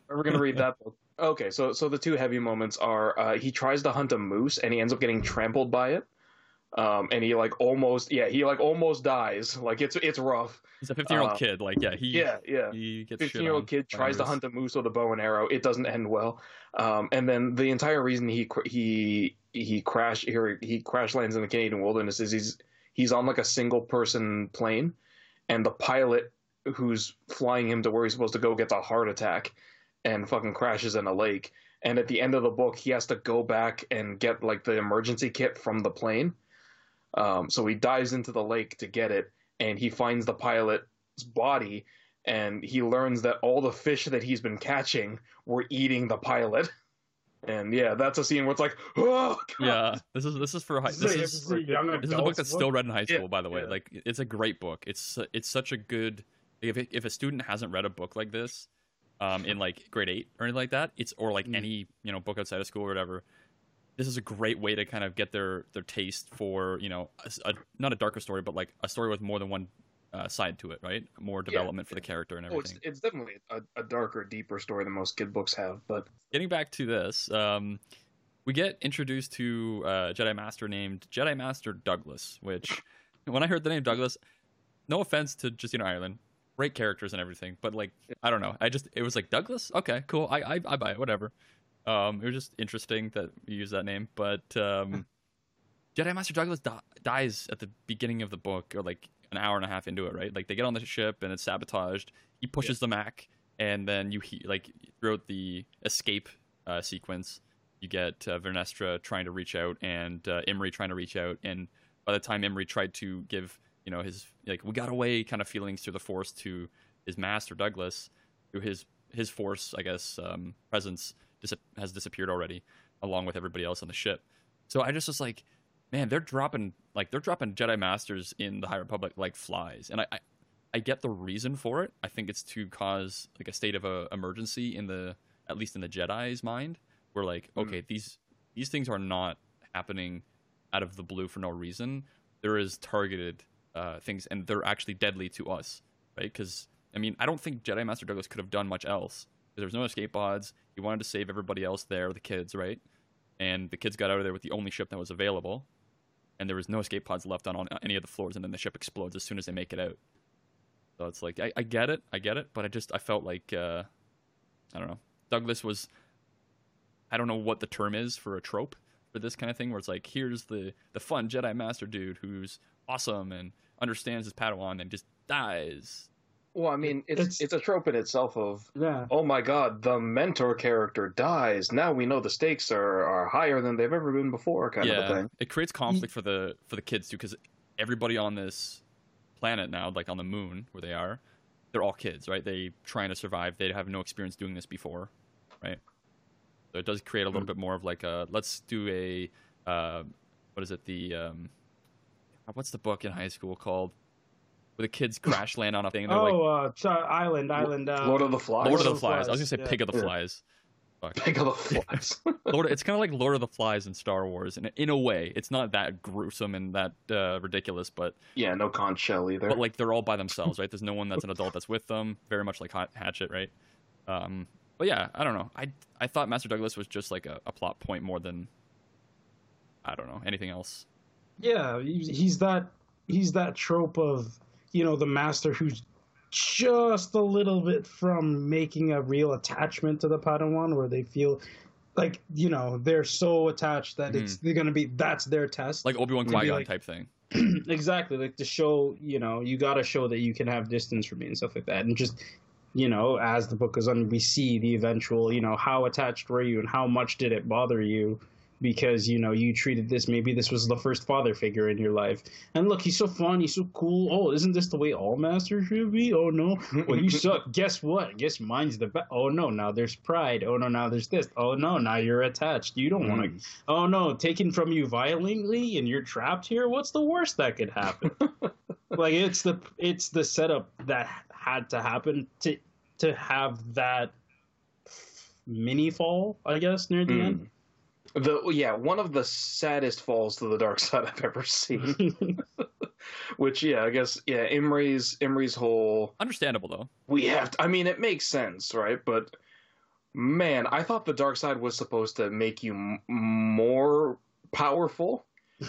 We're gonna read that book. Okay, so so the two heavy moments are uh, he tries to hunt a moose and he ends up getting trampled by it, um, and he like almost yeah he like almost dies. Like it's it's rough. he's a 15 year old Uh, kid like yeah he Yeah, yeah. he gets Fifteen year old kid tries to hunt a moose with a bow and arrow. It doesn't end well, um, and then the entire reason he he he crash here he crash lands in the Canadian wilderness is he's he's on like a single person plane, and the pilot who's flying him to where he's supposed to go gets a heart attack, and fucking crashes in a lake. And at the end of the book, he has to go back and get like the emergency kit from the plane. Um, so he dives into the lake to get it, and he finds the pilot's body, and he learns that all the fish that he's been catching were eating the pilot. And yeah, that's a scene where it's like, oh, God. Yeah, this is this is for high. This This is- is this is a young this is a book that's book? still read in high Yeah, school. By the way, yeah. like it's a great book. It's it's such a good. If if a student hasn't read a book like this, um, in like grade eight or anything like that, it's or like Mm. any you know book outside of school or whatever. This is a great way to kind of get their their taste for you know a, a- not a darker story, but like a story with more than one uh, side to it, right? More development for the character and Oh, it's, everything. it's definitely a, a darker, deeper story than most kid books have. But Getting back to this, um, we get introduced to a Jedi Master named Jedi Master Douglas, which when I heard the name Douglas, no offense to Justina Ireland, great characters and everything, but like I don't know, I just it was like Douglas, okay, cool, I I, I buy it, whatever. Um, it was just interesting that you use that name, but um, Jedi Master Douglas di- dies at the beginning of the book, or like an hour and a half into it, right? Like they get on the ship and it's sabotaged. He pushes the Mac, and then you he- like throughout the escape uh, sequence, you get uh, Vernestra trying to reach out and uh, Imri trying to reach out, and by the time Imri tried to give you know his like we got away kind of feelings through the Force to his master Douglas, through his his Force I guess um, presence dis- has disappeared already, along with everybody else on the ship. So I just was like, man, they're dropping like they're dropping Jedi Masters in the High Republic like flies, and I, I I get the reason for it. I think it's to cause like a state of a emergency in the at least in the Jedi's mind, where like Mm. okay these these things are not happening out of the blue for no reason. There is targeted uh, things, and they're actually deadly to us, right? Because I mean, I don't think Jedi Master Douglas could have done much else. There was no escape pods. He wanted to save everybody else there, the kids, right? And the kids got out of there with the only ship that was available, and there was no escape pods left on, on any of the floors, and then the ship explodes as soon as they make it out. So it's like I, I get it, I get it, but I just I felt like uh, I don't know. Douglas was I don't know what the term is for a trope for this kind of thing, where it's like here's the the fun Jedi Master dude who's awesome and understands his Padawan and just dies. Well, I mean, it's It's- it's, a trope in itself of Yeah. oh my god, the mentor character dies. Now we know the stakes are, are higher than they've ever been before, kind of a thing. it creates conflict for the for the kids too, because everybody on this planet now, like on the moon where they are, they're all kids, right? They trying to survive. They have no experience doing this before, right? So it does create a little Hmm. bit more of like a let's do a uh, what is it the um, what's the book in high school called where the kids crash land on a thing and they're Oh, like uh, ch- Island, Island. Uh, Lord of the Flies. Lord of the the Flies. I was gonna say yeah. Pig of the Yeah. Flies. Fuck. Pick of the Flies. Lord, it's kind of like Lord of the Flies in Star Wars, in in a way. It's not that gruesome and that uh, ridiculous, but yeah, no conch shell either. but like they're all by themselves, right? There's no one that's an adult that's with them. Very much like Hatchet, right? Um, but yeah, I don't know. I I thought Master Douglas was just like a, a plot point more than I don't know anything else. Yeah, he's he's that he's that trope of you know the master who's just a little bit from making a real attachment to the Padawan, where they feel like you know they're so attached that it's mm-hmm. they're gonna be that's their test. Like Obi Wan Qui Gon like- type thing. exactly, like to show you know you got to show that you can have distance from me and stuff like that, and just you know as the book goes on, we see the eventual you know how attached were you and how much did it bother you because you know you treated this maybe this was the first father figure in your life. And look he's so fun he's so cool. Oh isn't this the way all masters should be? Oh no. Well you suck. Guess what? Guess mine's the best oh no now there's pride. Oh no now there's this. Oh no now you're attached. You don't want to oh no taken from you violently and you're trapped here? What's the worst that could happen? Like it's the it's the setup that had to happen to to have that mini fall i guess near the Mm. end The yeah, one of the saddest falls to the dark side I've ever seen. Which yeah, I guess yeah, Imri's Imri's whole Understandable though. we have to, I mean it makes sense, right? But man, I thought the dark side was supposed to make you m- more powerful.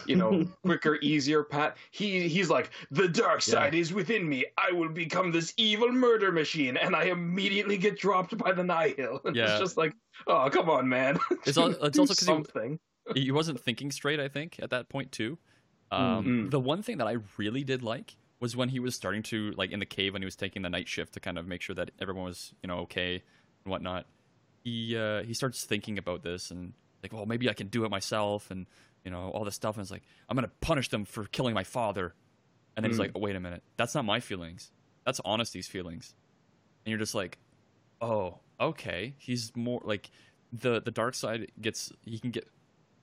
You know, quicker, easier pat. He he's like, the dark side is within me. I will become this evil murder machine, and I immediately get dropped by the Nihil. And Yeah. It's just like, oh come on, man. It's al- it's Do also 'cause he- something. he wasn't thinking straight i think at that point too um, Mhm. the one thing that i really did like was when he was starting to like in the cave when he was taking the night shift to kind of make sure that everyone was you know okay and whatnot he uh, he starts thinking about this and like, well, maybe I can do it myself, and you know all this stuff. And it's like, I'm gonna punish them for killing my father. And then he's Mm. like, oh, wait a minute, that's not my feelings. That's Honesty's feelings. And you're just like, oh, okay. He's more like the the dark side gets he can get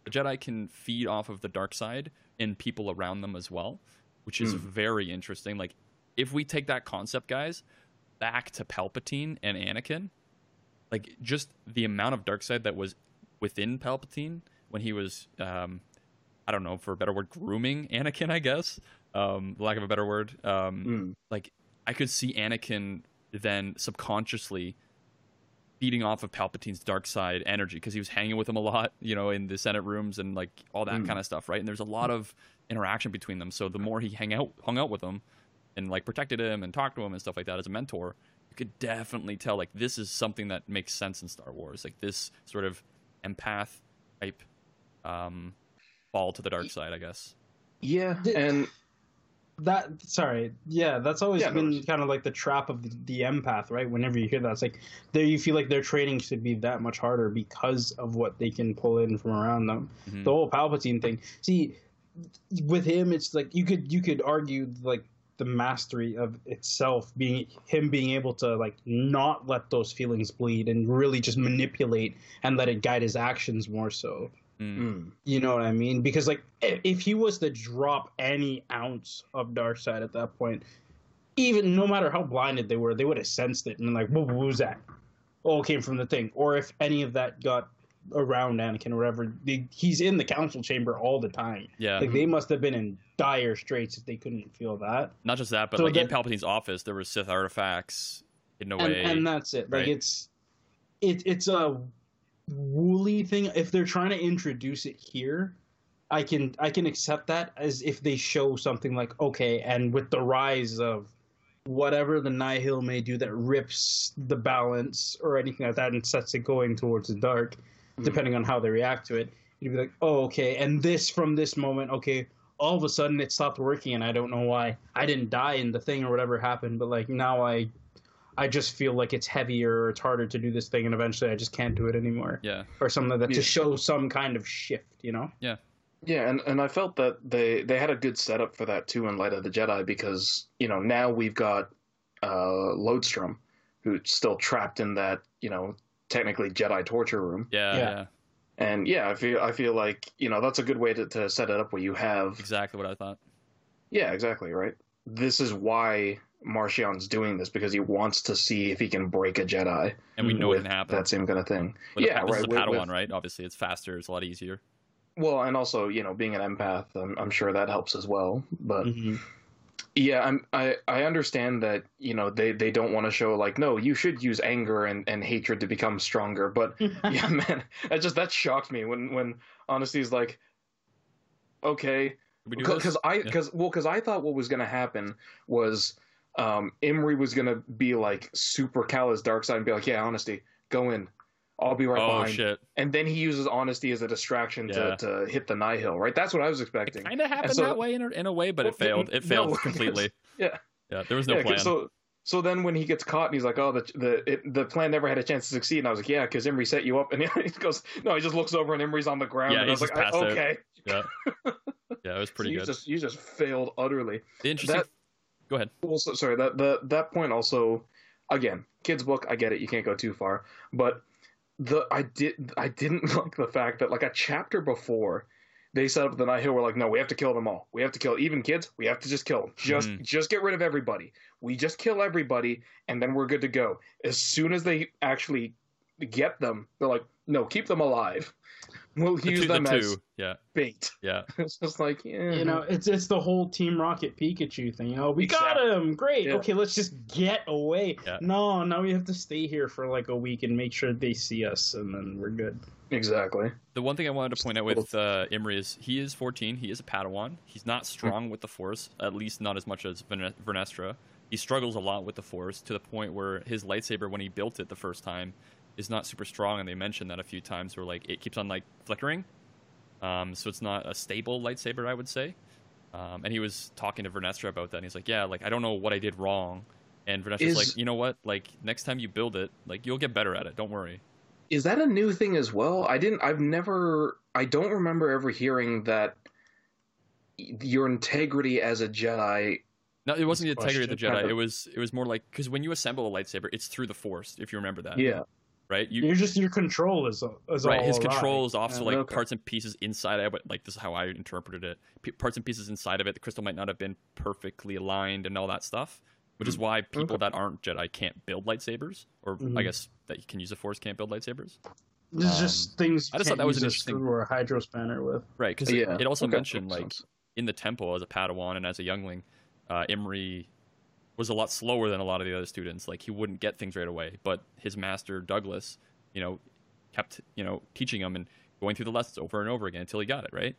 the Jedi can feed off of the dark side in people around them as well, which is Mm. very interesting. Like if we take that concept, guys, back to Palpatine and Anakin, like just the amount of dark side that was within Palpatine when he was um I don't know, for a better word, grooming Anakin, I guess. Um, lack of a better word. Um, Mm. like I could see Anakin then subconsciously feeding off of Palpatine's dark side energy because he was hanging with him a lot, you know, in the Senate rooms and like all that Mm. kind of stuff, right? And there's a lot of interaction between them. So the more he hang out, hung out with him, and like protected him and talked to him and stuff like that as a mentor, you could definitely tell like this is something that makes sense in Star Wars, like this sort of empath type um, fall to the dark side, I guess. Yeah, and that sorry yeah that's always Yeah, been worries. kind of like the trap of the, the empath right whenever you hear that it's like there you feel like their training should be that much harder because of what they can pull in from around them Mhm. the whole palpatine thing see with him it's like you could you could argue like the mastery of itself being him being able to like not let those feelings bleed and really just manipulate and let it guide his actions more so Mm. mm, you know what I mean? Because like, if he was to drop any ounce of dark side at that point, even no matter how blinded they were, they would have sensed it and been like, "What, what was that? Oh, it came from the thing." Or if any of that got around Anakin or whatever, they, he's in the council chamber all the time. Yeah, Like they must have been in dire straits if they couldn't feel that. not just that, but So like in Palpatine's office, there were Sith artifacts hidden and, away. and that's it. Like right? it's it, it's a woolly thing. If they're trying to introduce it here, I can I can accept that as if they show something like okay, and with the rise of whatever the Nihil may do that rips the balance or anything like that and sets it going towards the dark, Mhm. depending on how they react to it, you'd be like, oh okay, and this from this moment, okay. All of a sudden, it stopped working, and I don't know why. I didn't die in the thing or whatever happened, but like now I I just feel like it's heavier or it's harder to do this thing, and eventually I just can't do it anymore, yeah, or something like that Yeah. to show some kind of shift, you know? yeah, Yeah, and and I felt that they they had a good setup for that too in Light of the Jedi because you know now we've got uh, Lodestrom, who's still trapped in that you know technically Jedi torture room, yeah, Yeah. yeah, and yeah, I feel I feel like you know that's a good way to, to set it up where you have exactly what I thought. Yeah, exactly, right? This is why Marchion's doing this because he wants to see if he can break a Jedi And we know it can happen. that same kind of thing. With yeah, this right. is a Padawan, with- right? Obviously, it's faster. It's a lot easier. Well, and also, you know, being an empath, I'm, I'm sure that helps as well. But Mm-hmm. yeah, I'm, I I understand that you know they, they don't want to show like no, you should use anger and, and hatred to become stronger. But yeah, man, that just that shocked me when when honesty is like, okay, Did we do this? because I Yeah. because well because I thought what was going to happen was um Imri was going to be like super callous dark side and be like yeah honesty go in I'll be right oh behind shit! and then he uses honesty as a distraction Yeah. to, to hit the Nihil right that's what I was expecting. It kind of happened so- that way in a, in a way, but it failed. It no, failed because- completely. yeah Yeah, there was no yeah plan. so so then when he gets caught and he's like oh the the it, the plan never had a chance to succeed and I was like yeah because Imri set you up and he goes no he just looks over and Imri's on the ground Yeah, and I was he's like I, okay yeah, yeah, it was pretty you good. just you just failed utterly the interesting. that- Go ahead. Well, so, sorry. That the that point also, again, kids book. I get it. You can't go too far, but the I did I didn't like the fact that like a chapter before they set up the Nihil. We're like, no, we have to kill them all. We have to kill even kids. We have to just kill them. Just Mhm. just get rid of everybody. We just kill everybody, and then we're good to go. As soon as they actually get them, they're like, no, keep them alive. We'll The use two, them the as. Yeah, bait. yeah. it's just like, yeah. You know, it's it's the whole Team Rocket Pikachu thing. You know, we got Exactly. him, great. Yeah. Okay, let's just get away. Yeah. No, now we have to stay here for like a week and make sure they see us, and then we're good. exactly. The one thing I wanted to point out with uh, Imri is he is 14. He is a Padawan. He's not strong with the Force, at least not as much as Verne- Vernestra. He struggles a lot with the Force to the point where his lightsaber, when he built it the first time, is not super strong. And they mentioned that a few times, where like it keeps on like flickering. Um, so it's not a stable lightsaber, I would say. Um, and he was talking to Vernestra about that, and he's like, "Yeah, like I don't know what I did wrong." And Vernestra's Is- like, "You know what? Like next time you build it, like you'll get better at it. Don't worry." Is that a new thing as well? I didn't. I've never. I don't remember ever hearing that your integrity as a Jedi. No, it wasn't the integrity of the. Jedi. It was it was more like because when you assemble a lightsaber, it's through the Force. If you remember that, Yeah. Right? You You're just your control is is right. all His awry. control is off, so like Okay. parts and pieces inside of it. Like this is how I interpreted it. P- parts and pieces inside of it, the crystal might not have been perfectly aligned and all that stuff. Which is why people Okay. that aren't Jedi can't build lightsabers, or I Mhm. guess that you can use the Force can't build lightsabers. This is just things. I just thought that was can't an interesting- screw or a hydro spanner with. Right, because Yeah. it, it also Okay, mentioned like sense. in the temple as a Padawan and as a youngling, uh, Imri was a lot slower than a lot of the other students. Like he wouldn't get things right away, but his master Douglas, you know, kept you know teaching him and going through the lessons over and over again until he got it right.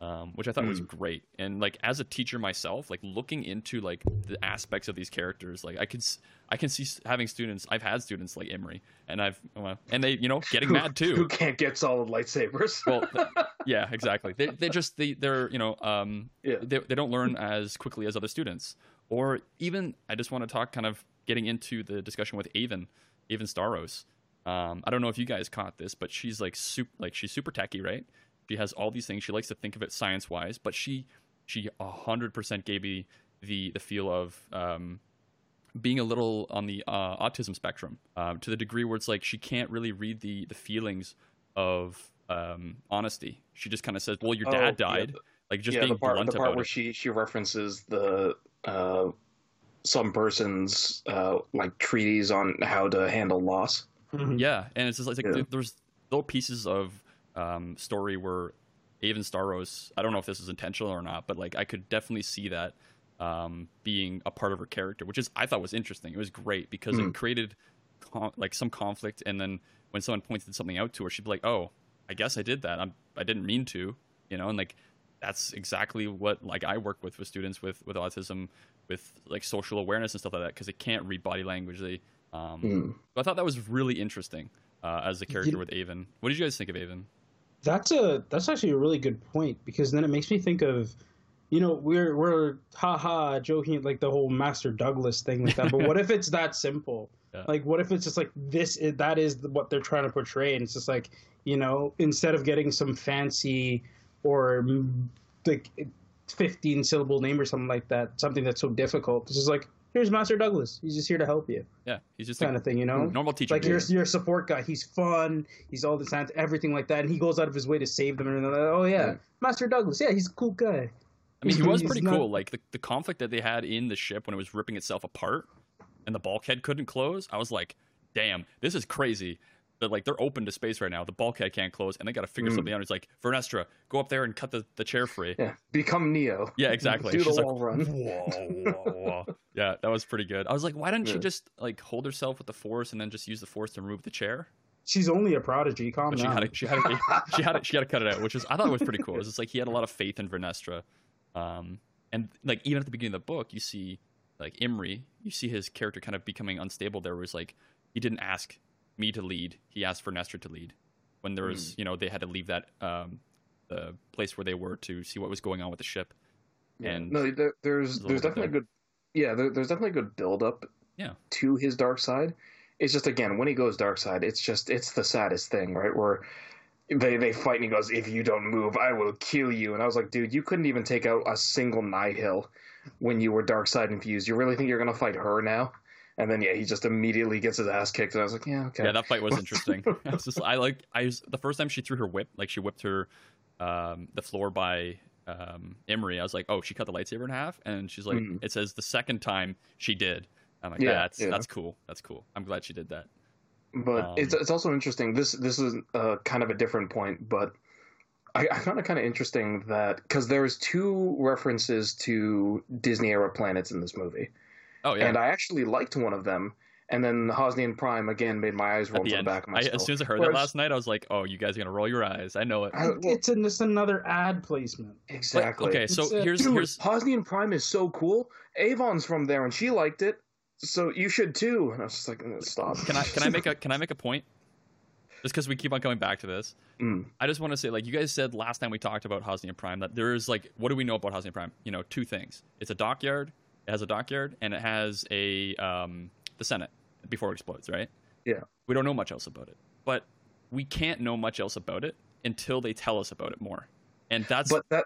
Um, which I thought was great, and like as a teacher myself, like looking into like the aspects of these characters, like I could, s- I can see having students. I've had students like Imri, and I've, well, and they, you know, getting Who- mad too. Who can't get solid lightsabers? well, yeah, exactly. They they just they they're you know um Yeah. they they don't learn as quickly as other students. Or even I just want to talk kind of getting into the discussion with Avon, Avon Starros. Um, I don't know if you guys caught this, but she's like super like she's super techie, right? She has all these things. She likes to think of it science wise, but she she hundred percent gave me the the feel of um, being a little on the uh, autism spectrum um, to the degree where it's like she can't really read the the feelings of um, honesty. She just kind of says, "Well, your Oh, dad yeah, died." like just yeah, being the part blunt the part about where it. she she references the uh, some person's uh, like treaties on how to handle loss. Mhm. Yeah, and it's just like, Yeah. there's little pieces of um, story where Avon Starros. I don't know if this is intentional or not, but like I could definitely see that um, being a part of her character, which is I thought was interesting. It was great because Hmm. it created con- like some conflict, and then when someone pointed something out to her, she'd be like, "Oh, I guess I did that. I'm, I didn't mean to," you know, and like that's exactly what like I work with with students with with autism, with like social awareness and stuff like that because they can't read body language. They um, Mm. I thought that was really interesting uh, as a character You- with Avon. What did you guys think of Avon? That's a that's actually a really good point because then it makes me think of, you know, we're we're haha joking like the whole Master Douglas thing like that. But what if it's that simple? Yeah. Like, what if it's just like this? Is, that is what they're trying to portray, and it's just like you know, instead of getting some fancy or like fifteen syllable name or something like that, something that's so difficult. It's just like here's Master Douglas. He's just here to help you, Yeah, he's just kind of thing. You know, normal teacher. like dude. your your support guy. He's fun. He's all this and everything like that, and he goes out of his way to save them. And they're like, oh yeah, Yeah. Master Douglas. Yeah, he's a cool guy. I mean, he was pretty not- cool. Like the, the conflict that they had in the ship when it was ripping itself apart and the bulkhead couldn't close. I was like, damn, this is crazy. That like they're open to space right now. The bulkhead can't close, and they got to figure Mm. something out. It's like Vernestra, go up there and cut the, the chair free. Yeah, become Neo. Yeah, exactly. Do the She's like, wall run. Whoa, whoa, whoa. yeah, that was pretty good. I was like, why didn't she just like hold herself with the force and then just use the force to remove the chair? She's only a prodigy. Calm But she down. had to, she had to, she had to, she had to cut it out, which is I thought it was pretty cool. It's just like he had a lot of faith in Vernestra, um, and like even at the beginning of the book, you see like Imri, you see his character kind of becoming unstable. There was like he didn't ask me to lead; he asked Vernestra to lead. When there was, you know, they had to leave that um, the place where they were to see what was going on with the ship. And no, there, there's there's definitely there. good. Yeah, there, there's definitely good build up. Yeah. To his dark side, it's just again when he goes dark side, it's just it's the saddest thing, right? Where they they fight and he goes, "If you don't move, I will kill you." And I was like, "Dude, you couldn't even take out a single Nihil when you were dark side infused. You really think you're gonna fight her now?" And then yeah, he just immediately gets his ass kicked, and I was like, "Yeah, okay." Yeah, that fight was interesting. I was just, I like, I was, the first time she threw her whip, like she whipped her, um, the floor by um, Imri. I was like, oh, she cut the lightsaber in half, and she's like, Mhm. it says the second time she did. I'm like, Yeah, that's yeah. that's cool. That's cool. I'm glad she did that. but Um, it's it's also interesting. This this is uh, kind of a different point, but I, I found it kind of interesting that because there's two references to Disney era planets in this movie, Oh yeah. and I actually liked one of them. And then Hosnian Prime again made my eyes roll At to the the end, back of my I, skull. as soon as I heard Whereas- that last night, I was like, "Oh, you guys are gonna roll your eyes." I know it. I- well, it's an, just another ad placement. exactly. okay, so It's, here's Dude, here's Hosnian Prime is so cool. Avon's from there, and she liked it, so you should too. And I was just like, "Uh, stop. can I can I make a can I make a point? Just because we keep on coming back to this, Mm. I just want to say, like you guys said last time we talked about Hosnian Prime, that there is like, what do we know about Hosnian Prime? You know, two things. It's a dockyard. It has a dockyard, and it has a um, the Senate before it explodes, right? Yeah. We don't know much else about it, but we can't know much else about it until they tell us about it more. And that's but that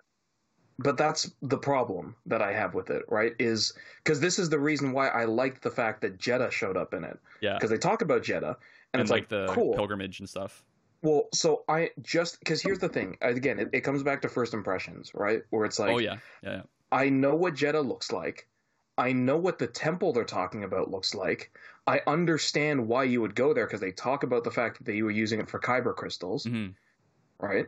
but that's the problem that I have with it, right? Is because this is the reason why I liked the fact that Jedha showed up in it. yeah, Because they talk about Jedha, and, and, it's like, like, the cool. pilgrimage and stuff. Well, so I just because here's the thing. Again, it, it comes back to first impressions, right? Where it's like, oh yeah, yeah, yeah. I know what Jedha looks like. I know what the temple they're talking about looks like. I understand why you would go there because they talk about the fact that they were using it for kyber crystals, Mhm. right?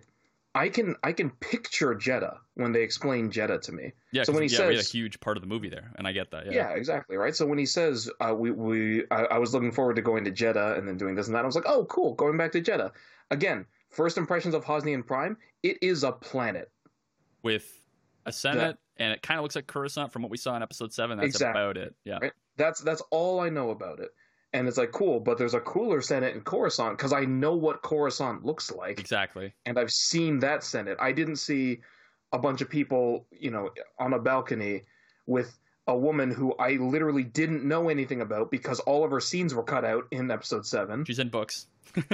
I can I can picture Jedha when they explain Jedha to me. Yeah, so when he yeah, we had a huge part of the movie there, and I get that. Yeah, Yeah, exactly, right. So when he says uh, we we I, I was looking forward to going to Jedha and then doing this and that, I was like, oh, cool, going back to Jedha again. First impressions of Hosnian Prime, it is a planet. with a senate, and it kind of looks like Coruscant from what we saw in Episode Seven. That's Exactly. about it. Yeah, Right. That's that's all I know about it. And it's like cool, but there's a cooler Senate in Coruscant because I know what Coruscant looks like, exactly. and I've seen that Senate. I didn't see a bunch of people, you know, on a balcony with a woman who I literally didn't know anything about because all of her scenes were cut out in Episode Seven. She's in books.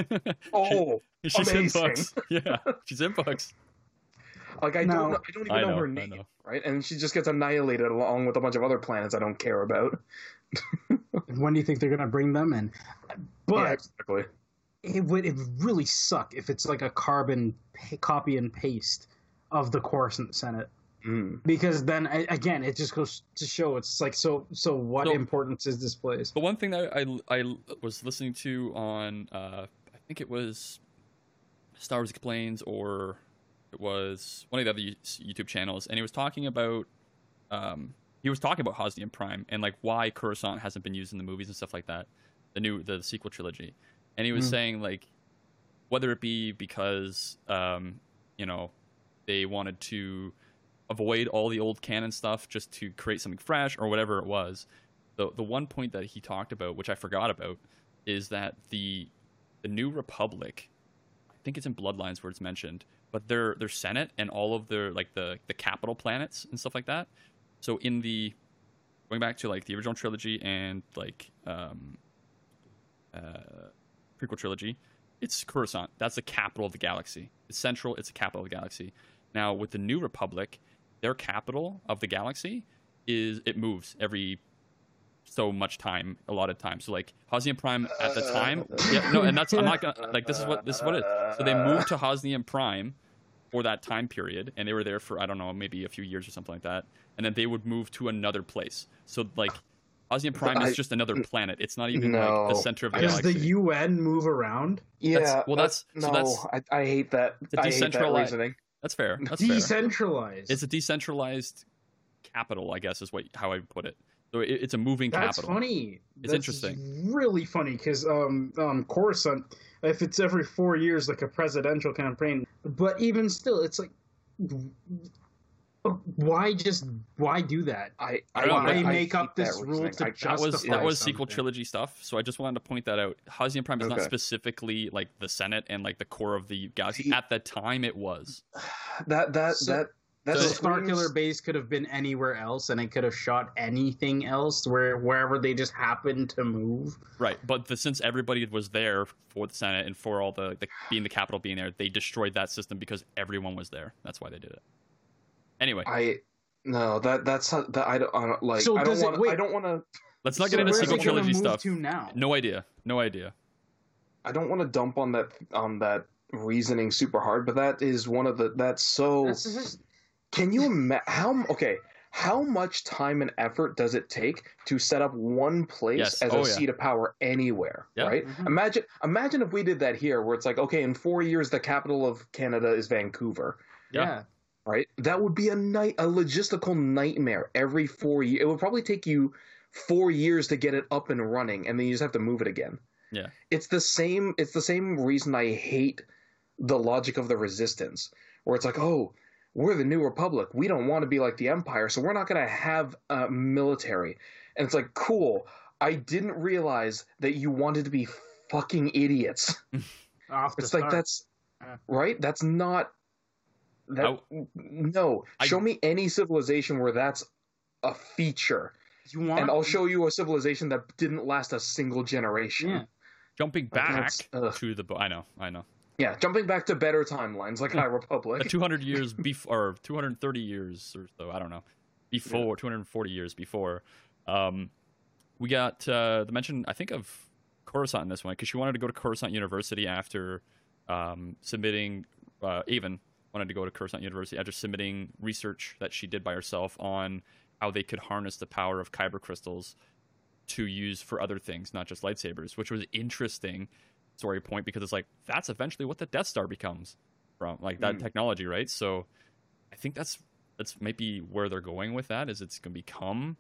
Oh, she's amazing. in books. Yeah, she's in books. like I No. don't, know, I don't even I know, know, her name, know. right? And she just gets annihilated along with a bunch of other planets I don't care about. When do you think they're gonna bring them in? But yeah, exactly. it would it would really suck if it's like a carbon pa- copy and paste of the Coruscant Senate. Mm. Because then again, it just goes to show it's like so. So what So- importance is this place? But one thing that I, I was listening to on, uh, I think it was Star Wars Explains or it was one of the other YouTube channels, and he was talking about, um, he was talking about Hosnian Prime and like why Coruscant hasn't been used in the movies and stuff like that, the new the sequel trilogy, and he was Mm. saying like whether it be because um, you know they wanted to avoid all the old canon stuff just to create something fresh or whatever it was the the one point that he talked about, which I forgot about, is that the the New Republic, I think it's in Bloodlines where it's mentioned, but their their Senate and all of their like the the capital planets and stuff like that. So in the going back to like the original trilogy and like um, uh, prequel trilogy, it's Coruscant. That's the capital of the galaxy. It's central. It's the capital of the galaxy. Now with the New Republic, their capital of the galaxy is it moves every so much time, a lot of time. So like Hosnian Prime at the time, yeah, no, and that's I'm not gonna like this is what this is what it is. So they moved to Hosnian Prime for that time period, and they were there for I don't know maybe a few years or something like that, and then they would move to another place. So like Hosnian Prime I- is just another mm. planet. It's not even like the center of the Does galaxy. the UN move around? Yeah, That's- well, that's- no. so that's- I, I hate that. a I hate that decentralized- reasoning. That's fair. That's fair. Decentralized. It's a decentralized capital, I guess, is what how I put it. So it, it's a moving That's capital. funny. It's That's interesting. Really funny because um, um, Coruscant, if it's every four years, like a presidential campaign, but even still, it's like, why just why do that? I, I I, don't know, Why I make hate up this rule reasoning. to I- that justify was that was sequel trilogy stuff. So I just wanted to point that out. Hosnian Prime is not specifically like the Senate and like the core of the galaxy. See- At the time, it was. that that So- that that the screams- Starkiller base could have been anywhere else, and it could have shot anything else where wherever they just happened to move. Right, but the, since everybody was there for the Senate and for all the, the being the capital being there, they destroyed that system because everyone was there. That's why they did it. Anyway, I no that that's not- that I don't, I don't like. So I does don't it- want. I don't want to. let's not So get into where's sequel it gonna trilogy move stuff. To now, No idea. No idea. I don't want to dump on that on that reasoning super hard, but that is one of the. That's so. That's just- Can you imagine how? Okay, how much time and effort does it take to set up one place Yes. as Oh, a yeah. seat of power anywhere? Yeah. Right. Mhm. Imagine, imagine if we did that here, where it's like, okay, in four years, the capital of Canada is Vancouver. Yeah. yeah. Right. That would be a night, a logistical nightmare every four years. It would probably take you four years to get it up and running, and then you just have to move it again. Yeah. It's the same. It's the same reason I hate the logic of the resistance, where it's like, oh, we're the new republic. We don't want to be like the empire, so we're not going to have a military. And it's like, cool. I didn't realize that you wanted to be fucking idiots. It's like start. that's Yeah. right. That's not. That no. I- Show me any civilization where that's a feature, you want and I'll show you a civilization that didn't last a single generation. Yeah. jumping back to the. I know, I know. Yeah, jumping back to better timelines like High Republic. 200 years before, or 230 years or so. I don't know. Before 240 years before, um, we got uh, the mention. I think of Coruscant in this one because she wanted to go to Coruscant University after um, submitting. Uh, Avon wanted to go to Coruscant University after submitting research that she did by herself on how they could harness the power of kyber crystals to use for other things, not just lightsabers, which was interesting story point because it's like that's eventually what the Death Star becomes from like that Mm. technology, right? So I think that's that's maybe where they're going with that is it's gonna become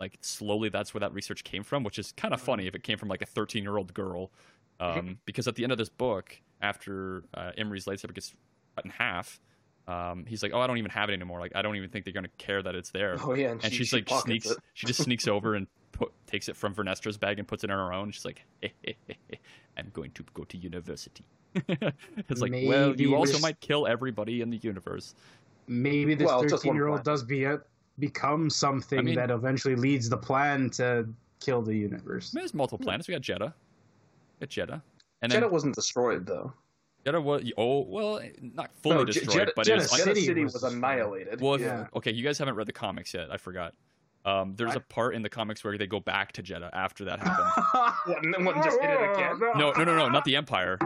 like slowly that's where that research came from, which is kind of funny if it came from like a 13 year old girl, um, because at the end of this book, after uh, Imri's lightsaber gets cut in half, um, he's like, "Oh, I don't even have it anymore. Like, I don't even think they're gonna care that it's there." oh yeah, and, and she, she's she like sneaks it. she just sneaks over and put, takes it from Vernestra's bag and puts it in her own she's like i'm going to go to university it's like well you also might kill everybody in the universe Maybe this Well, 13 year old plan. does be a, become something I mean- that eventually leads the plan to kill the universe. I mean, there's multiple hmm. planets we got jedha we got jedha and then Jedha wasn't destroyed though. jedha was oh well not fully No, Je- destroyed Jedha, but Jedha it was Jedha City City was was, annihilated. well if- Yeah. okay you guys haven't read the comics yet i forgot um, there's a I- part in the comics where they go back to jedha after that happened What, and then one just hit it again. no no no no not the empire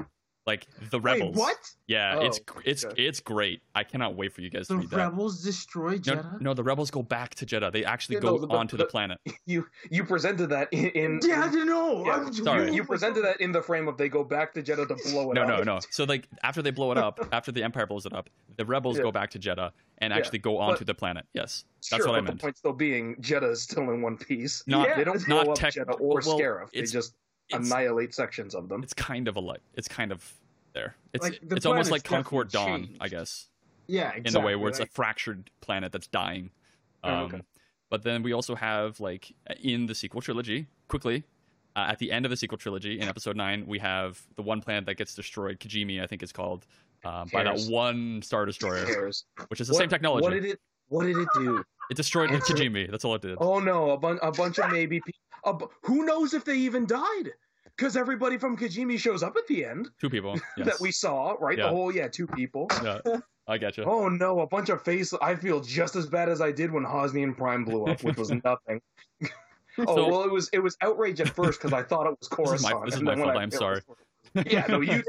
like the rebels. Wait, rebels what? Yeah, Oh, it's it's okay. it's great. I cannot wait for you guys The to read that. rebels destroy No, Jedha? no, the rebels go back to Jedha. They actually Yeah, go no, but- onto the but- planet. You you presented that in, in Yeah, I didn't know. Yeah, I'm- sorry. You presented that in the frame of they go back to Jedha to blow it No, up. no, no. No. So like after they blow it up, after the Empire blows it up, the rebels Yeah. go back to Jedha and Yeah, actually go but- onto the planet. Yes, that's Sure, what I but meant. The point still being Jedha is still in one piece. Not- they don't not blow up tech- Jedha or well, Scarif. They it's- just It's, annihilate sections of them. it's kind of a light. It's kind of there. It's Like, the it's almost like Concord Dawn, changed. I guess, Yeah, exactly. in the way where it's like, a fractured planet that's dying. Um, Oh, okay. But then we also have like in the sequel trilogy, quickly, uh, at the end of the sequel trilogy in episode nine, we have the one planet that gets destroyed, Kijimi, I think it's called, um, by that one star destroyer, Cares. which is the What- same technology. What did it? What did it do? it destroyed Answer- Kijimi. That's all it did. Oh no, a, bun- a bunch of maybe. Pe- a bu- who knows if they even died? Because everybody from Kijimi shows up at the end Two people. Yes. that we saw, right? Yeah. The whole yeah, two people. Yeah, I get you. Oh no, a bunch of face. I feel just as bad as I did when Hosnian Prime blew up, which was nothing. oh So- well, it was it was outrage at first because I thought it was This is my- this is my fault, I I'm realized- Yeah, no, you did.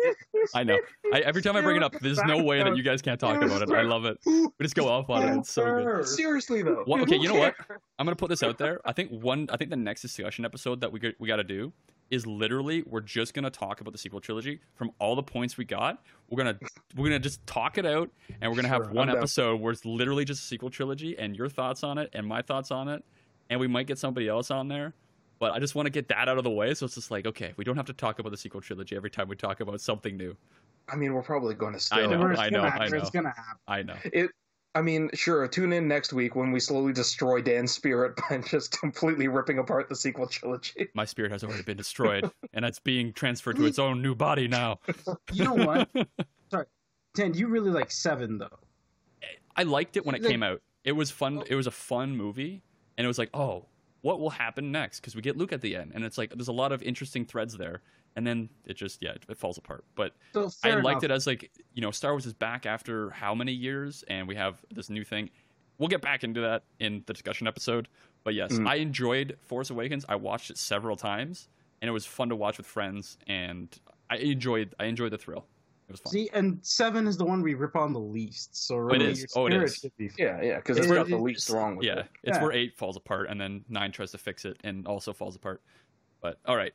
I know. I, every time I bring it up, there's no way that you guys can't talk about it. I love it. We just go off on it. It's so good. Seriously though. Okay, you know what? I'm gonna put this out there. I think one. I think the next discussion episode that we got, we got to do is literally we're just gonna talk about the sequel trilogy from all the points we got. We're gonna we're gonna just talk it out, and we're gonna have one I'm down. episode where it's literally just a sequel trilogy and your thoughts on it and my thoughts on it, and we might get somebody else on there. But I just want to get that out of the way, so it's just like okay, we don't have to talk about the sequel trilogy every time we talk about something new. I mean, we're probably going to still. I know, I know, happen, I know. It's gonna happen. I know. It. I mean, sure. Tune in next week when we slowly destroy Dan's spirit by just completely ripping apart the sequel trilogy. My spirit has already been destroyed, and it's being transferred to its own new body now. You know what? Sorry, Dan, You really like Seven though. I liked it when it Like- came out. It was fun. Oh. It was a fun movie, and it was like, oh, what will happen next? Because we get Luke at the end, and it's like there's a lot of interesting threads there, and then it just yeah, it, it falls apart. But So I liked enough. it as like you know, Star Wars is back after how many years, and we have this new thing. We'll get back into that in the discussion episode. But yes, Mm. I enjoyed Force Awakens. I watched it several times, and it was fun to watch with friends, and I enjoyed I enjoyed the thrill. It was fun. See, and Seven is the one we rip on the least. So it really, is. your Oh, it spirit is. should be- Yeah, yeah, because It- it's got the least wrong with yeah, it. it's Yeah. where eight falls apart, and then nine tries to fix it and also falls apart. But all right,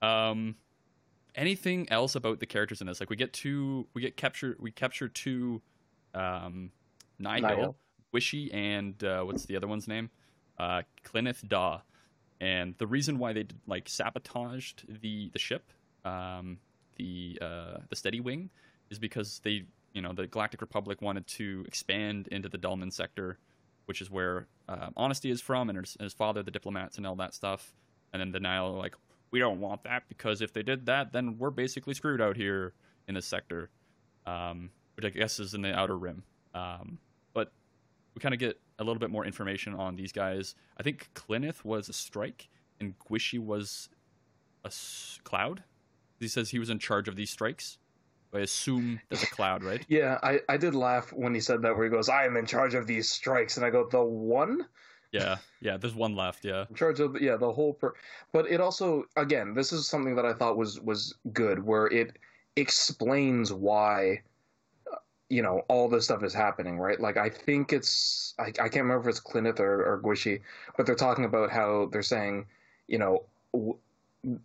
um, anything else about the characters in this? Like we get two, we get capture, we capture two, um, Nihil, Nihil. Gwishy, and uh, what's the other one's name? Uh, Clinith Daw. And the reason why they like sabotaged the the ship, um, the uh, the Steady Wing, is because they, you know, the Galactic Republic wanted to expand into the Dulman sector, which is where um, Honesty is from, and his, his father, the diplomats, and all that stuff. And then Denial are like, we don't want that because if they did that, then we're basically screwed out here in this sector, um, which I guess is in the Outer Rim. Um, but we kind of get a little bit more information on these guys. I think Clinith was a strike, and Gwishy was a s- cloud. He says he was in charge of these strikes. I assume that's a cloud, right? Yeah, I, I did laugh when he said that, where he goes, "I am in charge of these strikes," and I go, "The one." Yeah, yeah. There's one left. Yeah. in charge of yeah the whole per but it also again this is something that i thought was was good where it explains why you know all this stuff is happening right like i think it's i, I can't remember if it's Clineth or, or Gwishy, but they're talking about how they're saying you know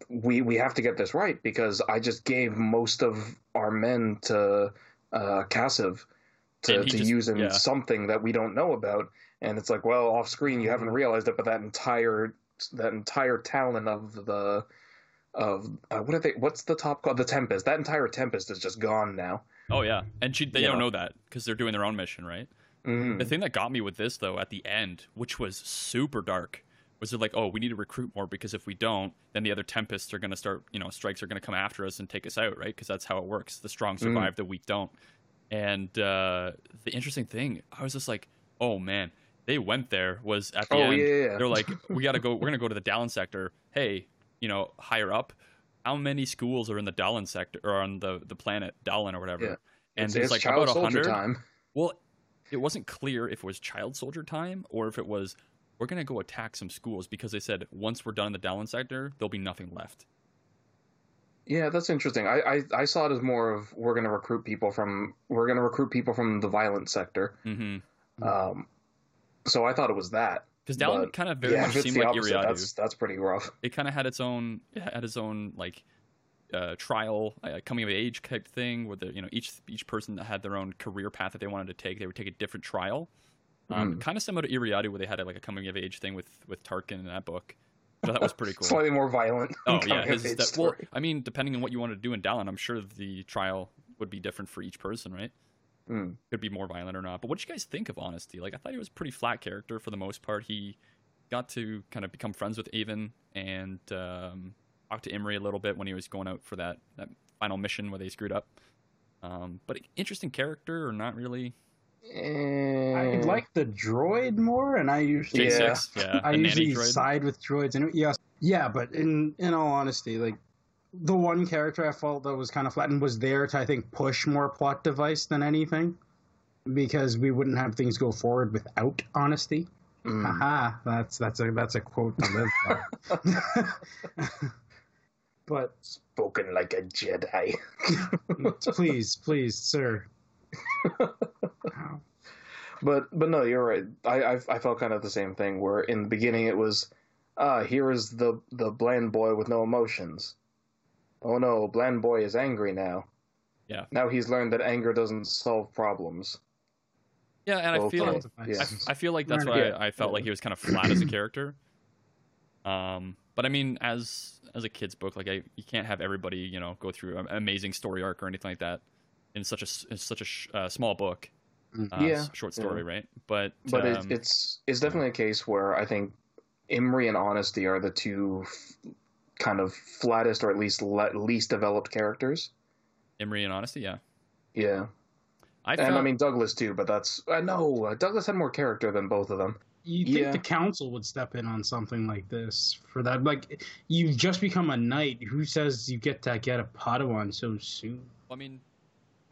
we we have to get this right because i just gave most of our men to uh Kassav to, to just- use in yeah. something that we don't know about and it's like well off screen you haven't realized it but that entire that entire talent of the of uh, what are they what's the top called the tempest that entire tempest is just gone now Oh yeah, and she, they You don't know. know that because they're doing their own mission, right? mm. The thing that got me with this though, at the end, which was super dark, was they're like, "Oh, we need to recruit more because if we don't, then the other tempests are going to start, you know, strikes are going to come after us and take us out, right? Because that's how it works. The strong survive, the weak don't." And uh, the interesting thing, I was just like, "Oh man." They went there was at the oh end. yeah. They're like, we got to go. We're gonna go to the Dallin sector. Hey, you know, higher up, how many schools are in the Dallin sector or on the the planet Dallin or whatever? Yeah. And it's, there's like about a hundred. time Well, it wasn't clear if it was child soldier time or if it was we're gonna go attack some schools because they said once we're done in the Dallin sector, there'll be nothing left. yeah that's interesting I, I i saw it as more of we're going to recruit people from we're going to recruit people from the violent sector Mm-hmm. um so i thought it was that Because Dallin kind of very yeah much seemed like opposite that's that's pretty rough It kind of had its own, it had its own like uh, trial, uh, coming of age type thing, where the you know each each person that had their own career path that they wanted to take, they would take a different trial. Um, Mhm. Kind of similar to Eriadu, where they had like a coming of age thing with with Tarkin in that book. So that was pretty cool. slightly more violent Oh yeah, his, that, well, story. I mean, depending on what you want to do in Dallin, I'm sure the trial would be different for each person, right? Mm. Could be more violent or not. But what did you guys think of Honesty? Like, I thought he was a pretty flat character for the most part. He got to kind of become friends with Avon and um, talk to Imri a little bit when he was going out for that that final mission where they screwed up. Um, but interesting character or not really? I Eh, like the droid more, and I usually Yeah. J6, yeah, I a nanny usually side with droids. And yes, yeah, but in in all honesty, like the one character I felt that was kind of flattened was there to I think push more plot device than anything, because we wouldn't have things go forward without honesty. mm. Haha, that's that's a that's a quote to live by. but spoken like a jedi please, please, sir. But but no, you're right. I, I I felt kind of the same thing. Where in the beginning it was, ah, here is the the bland boy with no emotions. Oh no, bland boy is angry now. Yeah. Now he's learned that anger doesn't solve problems. Yeah, and I feel fine. I, Yeah. I feel like that's why. I, I felt like he was kind of flat as a character. Um, but I mean, as as a kid's book, like I, you can't have everybody, you know, go through an amazing story arc or anything like that in such a s- in such a sh- uh, small book, Mm. uh, Yeah, short story, right? But But um, it's it's it's definitely a case where I think Imri and Honesty are the two f- kind of flattest or at least le- least developed characters. Imri and Honesty, yeah. Yeah, I and felt, I mean Douglas too, but that's uh, no uh, Douglas had more character than both of them. You think Yeah. the council would step in on something like this for that? Like, you've just become a knight. Who says you get to get a Padawan so soon? I mean,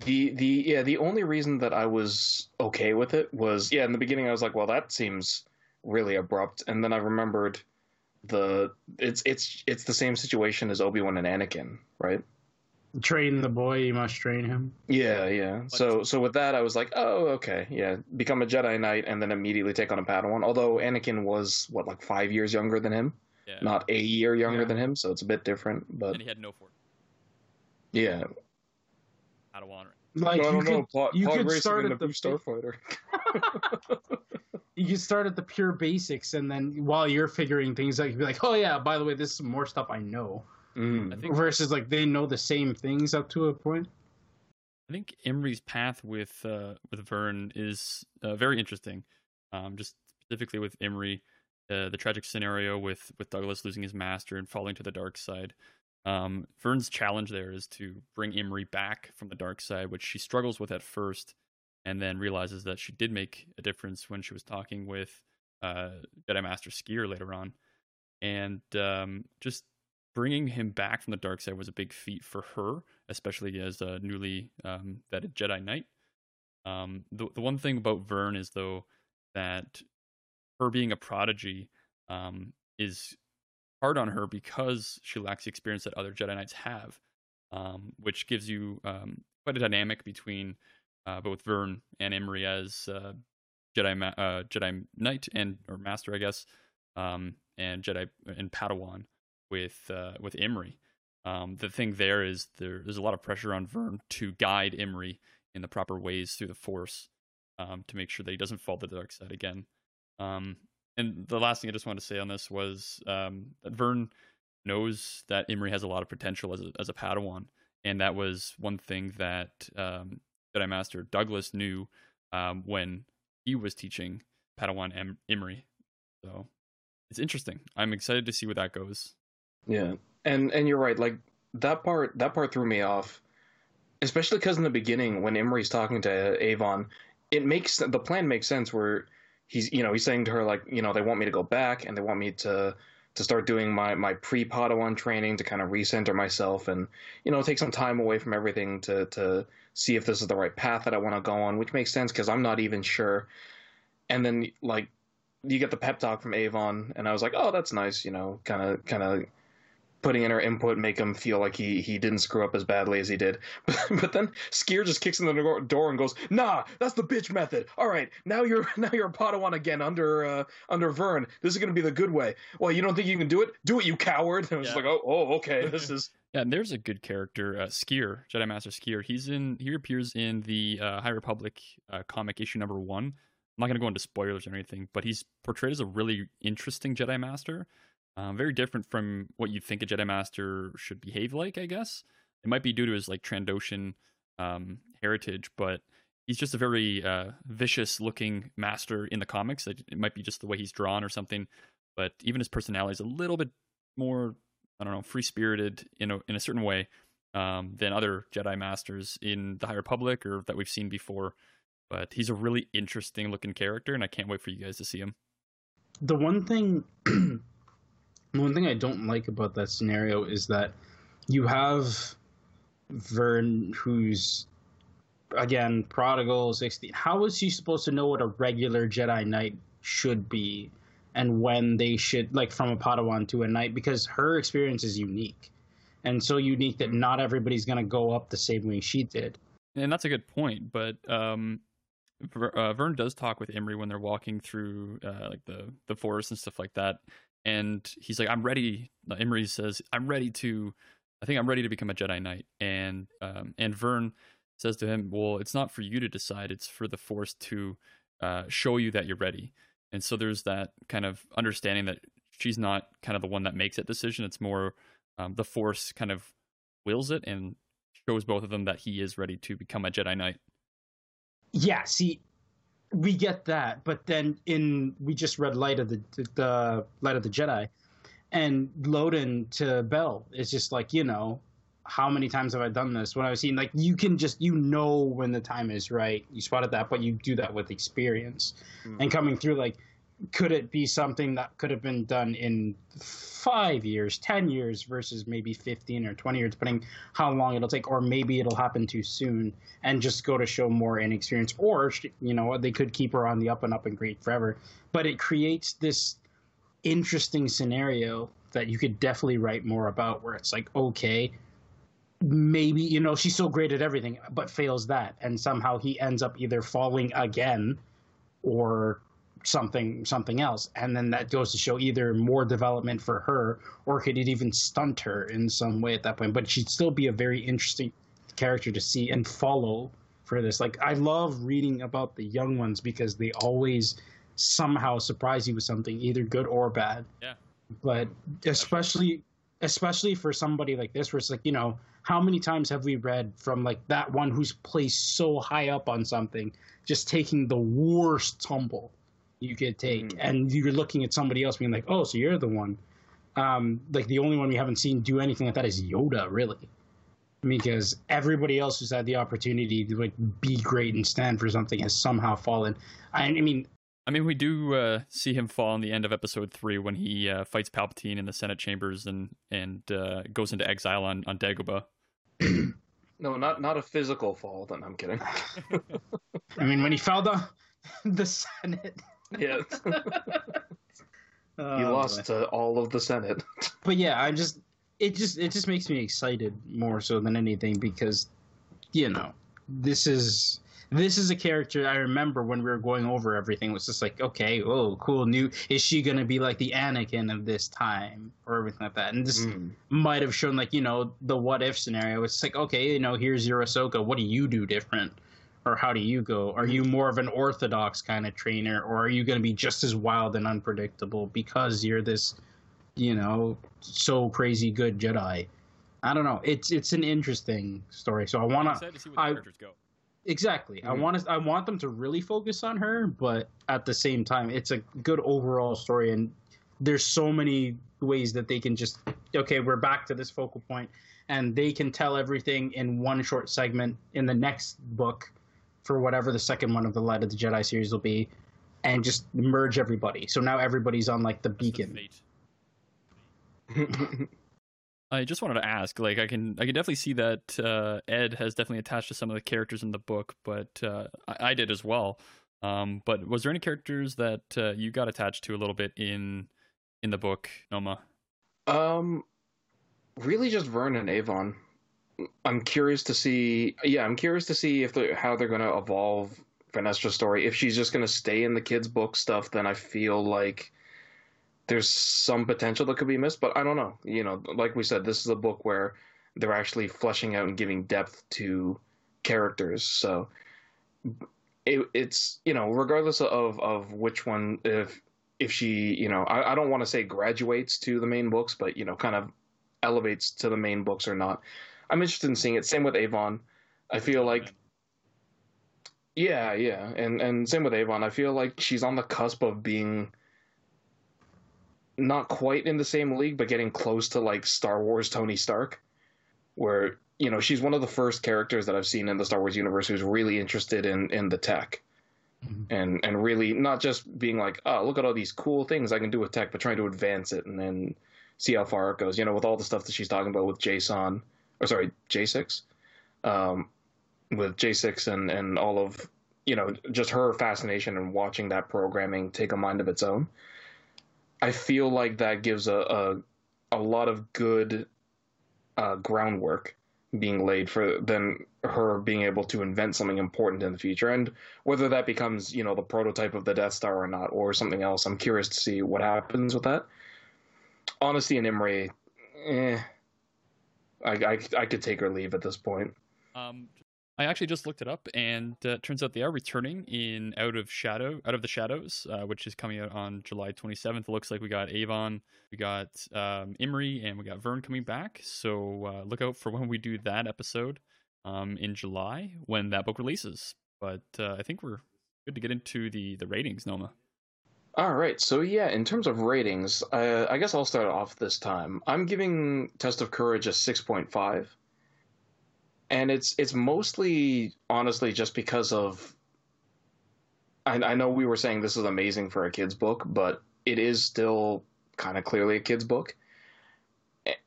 The the yeah the only reason that I was okay with it was yeah in the beginning I was like well that seems really abrupt and then I remembered the it's it's it's the same situation as Obi Wan and Anakin right Train the boy, you must train him. yeah yeah so so with that I was like oh okay yeah become a Jedi Knight and then immediately take on a Padawan although Anakin was what like five years younger than him yeah. not a year younger Yeah. than him so it's a bit different but and he had no force. yeah Padawan. Like, you could, plot, you could start at the- Starfighter you could start at the pure basics, and then while you're figuring things out, you'd be like, oh, yeah, by the way, this is more stuff I know. Mm. I think Versus, like, they know the same things up to a point. I think Imri's path with uh, with Vern is uh, very interesting. Um, just specifically with Emery, uh, the tragic scenario with with Douglas losing his master and falling to the dark side. Um, Vern's challenge there is to bring Imri back from the dark side, which she struggles with at first, and then realizes that she did make a difference when she was talking with uh, Jedi Master Sskeer later on, and um, just bringing him back from the dark side was a big feat for her, especially as a newly um, vetted Jedi Knight. Um, the the one thing about Vern is though that her being a prodigy um, is hard on her because she lacks the experience that other Jedi Knights have, um, which gives you um, quite a dynamic between uh, both Vern and Imri as uh, Jedi Ma- uh, Jedi Knight and or Master, I guess, um, and Jedi and Padawan with uh, with Imri. Um, the thing there is there, there's a lot of pressure on Vern to guide Imri in the proper ways through the Force um, to make sure that he doesn't fall to the dark side again. Um, and the last thing I just wanted to say on this was um, that Vern knows that Imri has a lot of potential as a, as a Padawan, and that was one thing that um, Jedi Master Douglas knew um, when he was teaching Padawan em- Imri. So it's interesting. I'm excited to see where that goes. Yeah, and and you're right. Like that part, that part threw me off, especially because in the beginning when Imri's talking to Avon, it makes the plan makes sense where he's you know he's saying to her like you know they want me to go back and they want me to to start doing my my pre Padawan training to kind of recenter myself and you know take some time away from everything to to see if this is the right path that I want to go on, which makes sense because I'm not even sure. And then like you get the pep talk from Avon, and I was like, oh, that's nice, you know, kind of kind of putting in her input make him feel like he he didn't screw up as badly as he did. But, but then Sskeer just kicks in the door and goes, "Nah, that's the bitch method. All right, now you're now you're a Padawan again under uh, under Vern. This is gonna be the good way. Well, you don't think you can do it? Do it, you coward!" And I was yeah. like, "Oh, oh, okay, this is." Yeah, and there's a good character, uh, Sskeer, Jedi Master Sskeer. He's in. He appears in the uh, High Republic uh, comic issue number one. I'm not going to go into spoilers or anything, but he's portrayed as a really interesting Jedi Master. Um, very different from what you'd think a Jedi Master should behave like, I guess. It might be due to his like Trandoshan um, heritage, but he's just a very uh, vicious looking master in the comics. It, might be just the way he's drawn or something, but even his personality is a little bit more, I don't know, free spirited in a in a certain way um, than other Jedi Masters in the High Republic or that we've seen before. But he's a really interesting looking character, and I can't wait for you guys to see him. The one thing one thing I don't like about that scenario is that you have Vern, who's again prodigal, sixteen. How is he supposed to know what a regular Jedi Knight should be, and when they should like from a Padawan to a Knight? Because her experience is unique, and so unique that not everybody's going to go up the same way she did. And that's a good point, but um, uh, Vern does talk with Imri when they're walking through uh, like the the forest and stuff like that, and he's like, "I'm ready." Imri says, "I'm ready to." I think I'm ready to become a Jedi Knight, and um, and Vern says to him, "Well, it's not for you to decide; it's for the Force to uh, show you that you're ready." And so there's that kind of understanding that she's not kind of the one that makes that decision; it's more um, the Force kind of wills it and shows both of them that he is ready to become a Jedi Knight. Yeah, see, we get that, but then in we just read Light of the the Light of the Jedi, and Loden to Bell is just like you know, how many times have I done this? When I was seeing like you can just you know when the time is right. You spot spotted that, but you do that with experience, mm. and coming through like could it be something that could have been done in five years, 10 years versus maybe 15 or 20 years, depending how long it'll take, or maybe it'll happen too soon and just go to show more inexperience. Or, you know, they could keep her on the up and up and great forever. But it creates this interesting scenario that you could definitely write more about where it's like, okay, maybe, you know, she's so great at everything, but fails that. And somehow he ends up either falling again or something something else. And then that goes to show either more development for her or could it even stunt her in some way at that point. But she'd still be a very interesting character to see and follow for this. Like i love reading about the young ones because they always somehow surprise you with something either good or bad. Yeah. But especially especially for somebody like this where it's like you know how many times have we read from like that one who's placed so high up on something just taking the worst tumble you could take, mm-hmm. and you're looking at somebody else being like, "Oh, so you're the one." Um, like the only one we haven't seen do anything like that is Yoda, really, because everybody else who's had the opportunity to like be great and stand for something has somehow fallen. I, I mean, I mean, we do uh, see him fall in the end of episode three when he uh, fights Palpatine in the Senate chambers and and uh, goes into exile on on Dagobah. no, not not a physical fall. Then I'm kidding. I mean, when he fell down the Senate. Yeah. he lost to all of the Senate. but yeah, I just it just it just makes me excited more so than anything because you know this is this is a character I remember when we were going over everything. It was just like, okay, oh, cool, new. Is she gonna be like the Anakin of this time or everything like that? And this mm. might have shown like you know the what if scenario. It's like, okay, you know, here's your Ahsoka. What do you do different? Or how do you go? Are you more of an orthodox kind of trainer, or are you going to be just as wild and unpredictable because you're this, you know, so crazy good Jedi? I don't know. It's it's an interesting story. So I want to see where the I, characters go. Exactly. Mm-hmm. I want to. I want them to really focus on her, but at the same time, it's a good overall story, and there's so many ways that they can just okay, we're back to this focal point, and they can tell everything in one short segment in the next book, for whatever the second one of the Light of the Jedi series will be, and just merge everybody. So now everybody's on like the beacon. I just wanted to ask, like, I can I can definitely see that uh, Ed has definitely attached to some of the characters in the book, but uh, I, I, did as well. Um, but was there any characters that uh, you got attached to a little bit in in the book, Noma? Um, really, just Vern and Avon. I'm curious to see. Yeah, I'm curious to see if they how they're going to evolve Vernestra's story. If she's just going to stay in the kids' book stuff, then I feel like there's some potential that could be missed, but I don't know. You know, like we said, this is a book where they're actually fleshing out and giving depth to characters. So it, it's you know, regardless of of which one, if if she, you know, I, I don't want to say graduates to the main books, but you know, kind of elevates to the main books or not. I'm interested in seeing it. Same with Avon. I feel like. Yeah, yeah, and and same with Avon. I feel like she's on the cusp of being not quite in the same league, but getting close to like Star Wars Tony Stark, where you know she's one of the first characters that I've seen in the Star Wars universe who's really interested in in the tech, mm-hmm. and and really not just being like, oh, look at all these cool things I can do with tech, but trying to advance it and then see how far it goes. You know, with all the stuff that she's talking about with Jason, or sorry, J6, um, with J6 and and all of you know just her fascination and watching that programming take a mind of its own I feel like that gives a a, a lot of good uh, groundwork being laid for then her being able to invent something important in the future. And whether that becomes you know the prototype of the death star or not or something else i'm curious to see what happens with that. Honesty and imri eh, I, I, I could take or leave at this point um I actually just looked it up, and uh, turns out they are returning in Out of Shadow, Out of the Shadows, uh, which is coming out on July 27th. It looks like we got Avon, we got um, Imri, and we got Vern coming back. So uh, look out for when we do that episode um, in July when that book releases. But uh, I think we're good to get into the the ratings, Noma. All right, so yeah, in terms of ratings, uh, I guess I'll start off this time. I'm giving Test of Courage a 6.5 and it's it's mostly honestly just because of I, I know we were saying this is amazing for a kid's book, but it is still kind of clearly a kid's book,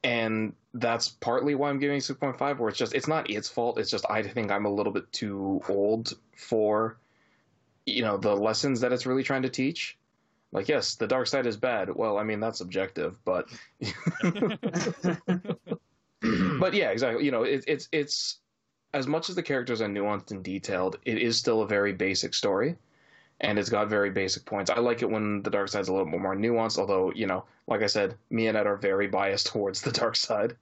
and that's partly why I'm giving six point five. Where it's just it's not its fault. It's just I think I'm a little bit too old for you know the lessons that it's really trying to teach. Like yes, the dark side is bad. Well, I mean that's subjective, but but yeah, exactly. You know, it, it's it's as much as the characters are nuanced and detailed, it is still a very basic story, and it's got very basic points. I like it when the dark side's a little bit more nuanced. Although, you know, like I said, me and Ed are very biased towards the dark side.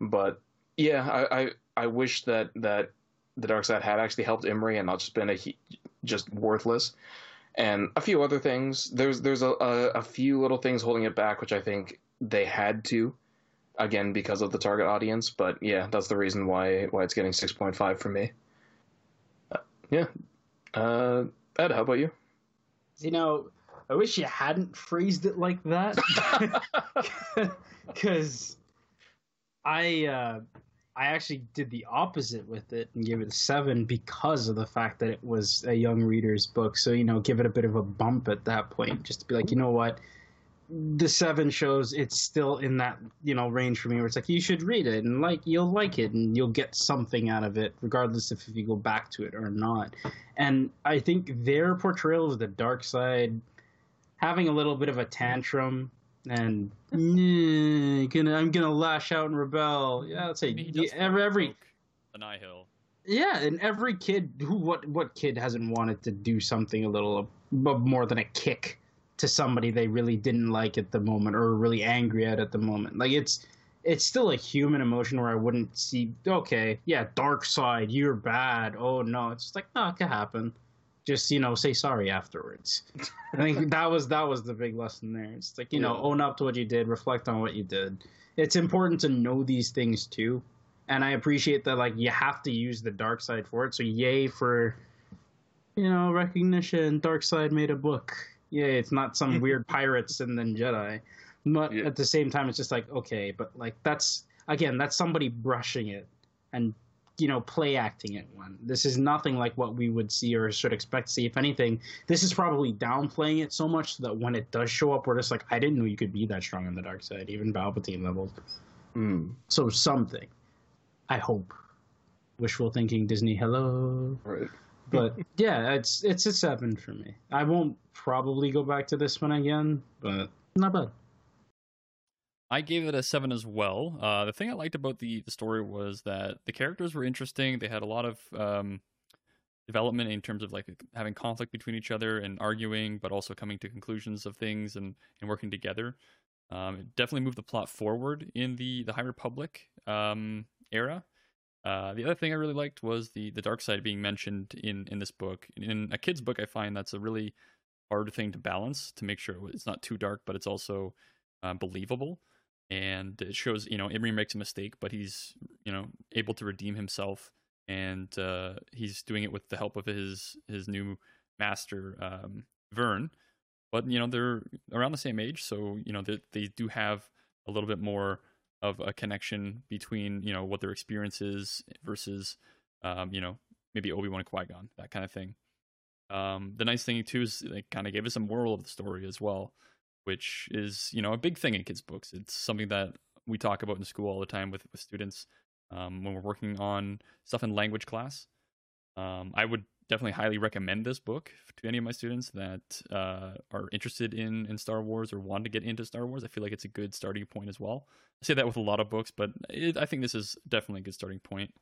But yeah, I I, I wish that that the dark side had actually helped Imri and not just been a just worthless. And a few other things. There's there's a, a, a few little things holding it back, which I think they had to again because of the target audience. But yeah, that's the reason why why it's getting six point five from me. Uh, yeah, uh, Ed, how about you? You know, I wish you hadn't phrased it like that, because I, uh, I actually did the opposite with it and gave it a seven because of the fact that it was a young reader's book. So, you know, give it a bit of a bump at that point, just to be like, you know what? The seven shows it's still in that, you know, range for me where it's like you should read it and like you'll like it and you'll get something out of it, regardless if you go back to it or not. And I think their portrayal of the dark side having a little bit of a tantrum and "Nah, gonna I'm gonna lash out and rebel. Yeah, I'd say I mean, he yeah, every, every provoke the Nihil. yeah, and every kid who what what kid hasn't wanted to do something a little ab- more than a kick to somebody they really didn't like at the moment or really angry at at the moment. Like it's it's still a human emotion where I wouldn't see okay, yeah, dark side, you're bad. Oh no, it's just like no, it could happen. Just you know, say sorry afterwards. I think that was that was the big lesson there. It's like you know, own up to what you did, reflect on what you did. It's important to know these things too and I appreciate that like you have to use the dark side for it. So yay for you know recognition. Dark side made a book. Yeah, It's not some weird pirates and then Jedi. But Yeah. at the same time, it's just like okay, but like that's again that's somebody brushing it and you know play acting it one. This is nothing like what we would see or should expect to see. If anything, this is probably downplaying it so much that when it does show up, we're just like I didn't know you could be that strong on the dark side, even Palpatine levels. Hmm. So something. I hope. Wishful thinking Disney hello. Right. But yeah, it's it's a seven for me. I won't probably go back to this one again, but not bad. I gave it a seven as well. Uh, the thing I liked about the the story was that the characters were interesting. They had a lot of um, development in terms of like having conflict between each other and arguing, but also coming to conclusions of things and and working together. Um, it definitely moved the plot forward in the the High Republic um, era. Uh, the other thing I really liked was the the dark side being mentioned in in this book. In a kid's book, I find that's a really hard thing to balance to make sure it's not too dark, but it's also uh, believable. And it shows, you know, Imri makes a mistake, but he's, you know, able to redeem himself, and uh, he's doing it with the help of his his new master, um, Vern. But you know, they're around the same age, so you know they they do have a little bit more of a connection between you know what their experience is versus, um, you know, maybe Obi Wan and Qui Gon, that kind of thing. Um, the nice thing too is they kind of gave us a moral of the story as well, which is you know a big thing in kids' books. It's something that we talk about in school all the time with with students um, when we're working on stuff in language class. Um, I would definitely highly recommend this book to any of my students that uh, are interested in in Star Wars or want to get into Star Wars. I feel like it's a good starting point as well. I say that with a lot of books, but it, I think this is definitely a good starting point.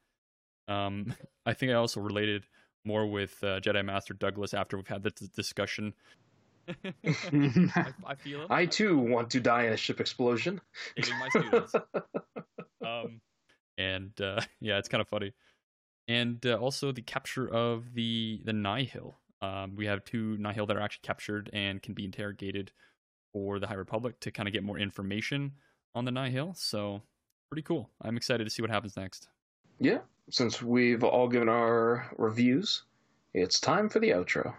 Um, I think I also related more with uh, Jedi Master Douglas after we've had this discussion. I, I feel it. I too want to die in a ship explosion. hating my students. um, and uh, yeah, it's kind of funny. And uh, also the capture of the the Nihil. Um, we have two Nihil that are actually captured and can be interrogated for the High Republic to kind of get more information on the Nihil. So pretty cool. I'm excited to see what happens next. Yeah, since we've all given our reviews, it's time for the outro.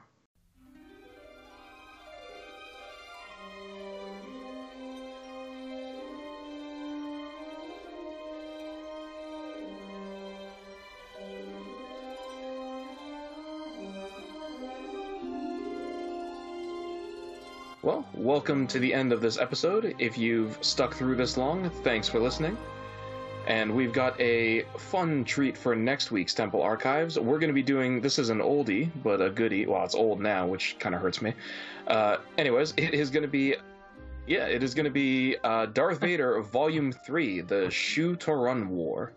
Welcome to the end of this episode. If you've stuck through this long, thanks for listening. And we've got a fun treat for next week's Temple Archives. We're going to be doing this is an oldie, but a goodie. Well, it's old now, which kind of hurts me. Uh, anyways, it is going to be, yeah, it is going to be uh, Darth Vader Volume 3, The Shu Torun War.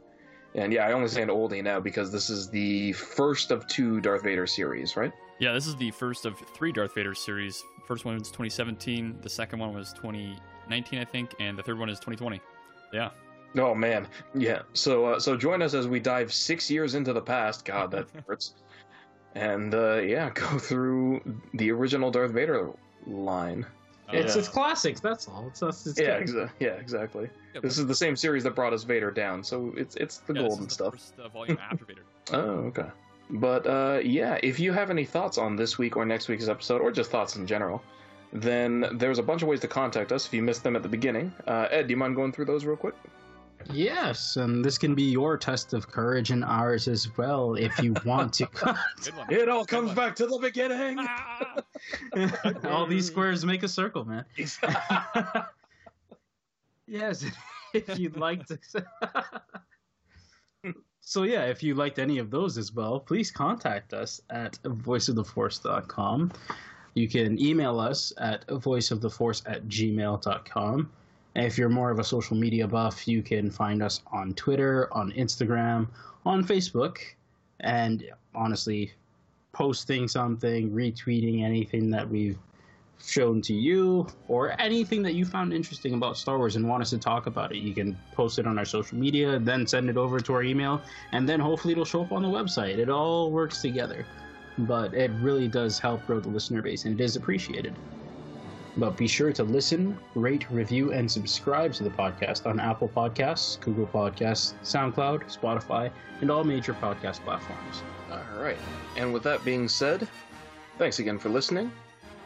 And yeah, I only say an oldie now because this is the first of two Darth Vader series, right? Yeah, this is the first of three Darth Vader series. First one was 2017, the second one was 2019, I think, and the third one is 2020. Yeah. Oh man, yeah. So uh, so join us as we dive six years into the past. God, that hurts. And uh, yeah, go through the original Darth Vader line. It's Uh, it's classics. That's all. It's, it's, it's Yeah, exa- yeah, exactly. yeah, This is the same series that brought us Vader down, so it's it's the yeah, this golden is the stuff. First, uh, volume after Vader. Oh, okay. But uh, yeah, if you have any thoughts on this week or next week's episode, or just thoughts in general, then there's a bunch of ways to contact us if you missed them at the beginning. Uh, Ed, do you mind going through those real quick? Yes, and this can be your test of courage and ours as well if you want to. it all comes back to the beginning. all these squares make a circle, man. yes, if you'd like to. So yeah, if you liked any of those as well, please contact us at voiceoftheforce.com. You can email us at voiceoftheforce at gmail.com. And If you're more of a social media buff, you can find us on Twitter, on Instagram, on Facebook, and honestly, posting something, retweeting anything that we've shown to you, or anything that you found interesting about Star Wars and want us to talk about it. You can post it on our social media, then send it over to our email, and then hopefully it'll show up on the website. It all works together. But it really does help grow the listener base, and it is appreciated. But be sure to listen, rate, review, and subscribe to the podcast on Apple Podcasts, Google Podcasts, SoundCloud, Spotify, and all major podcast platforms. All right. And with that being said, thanks again for listening,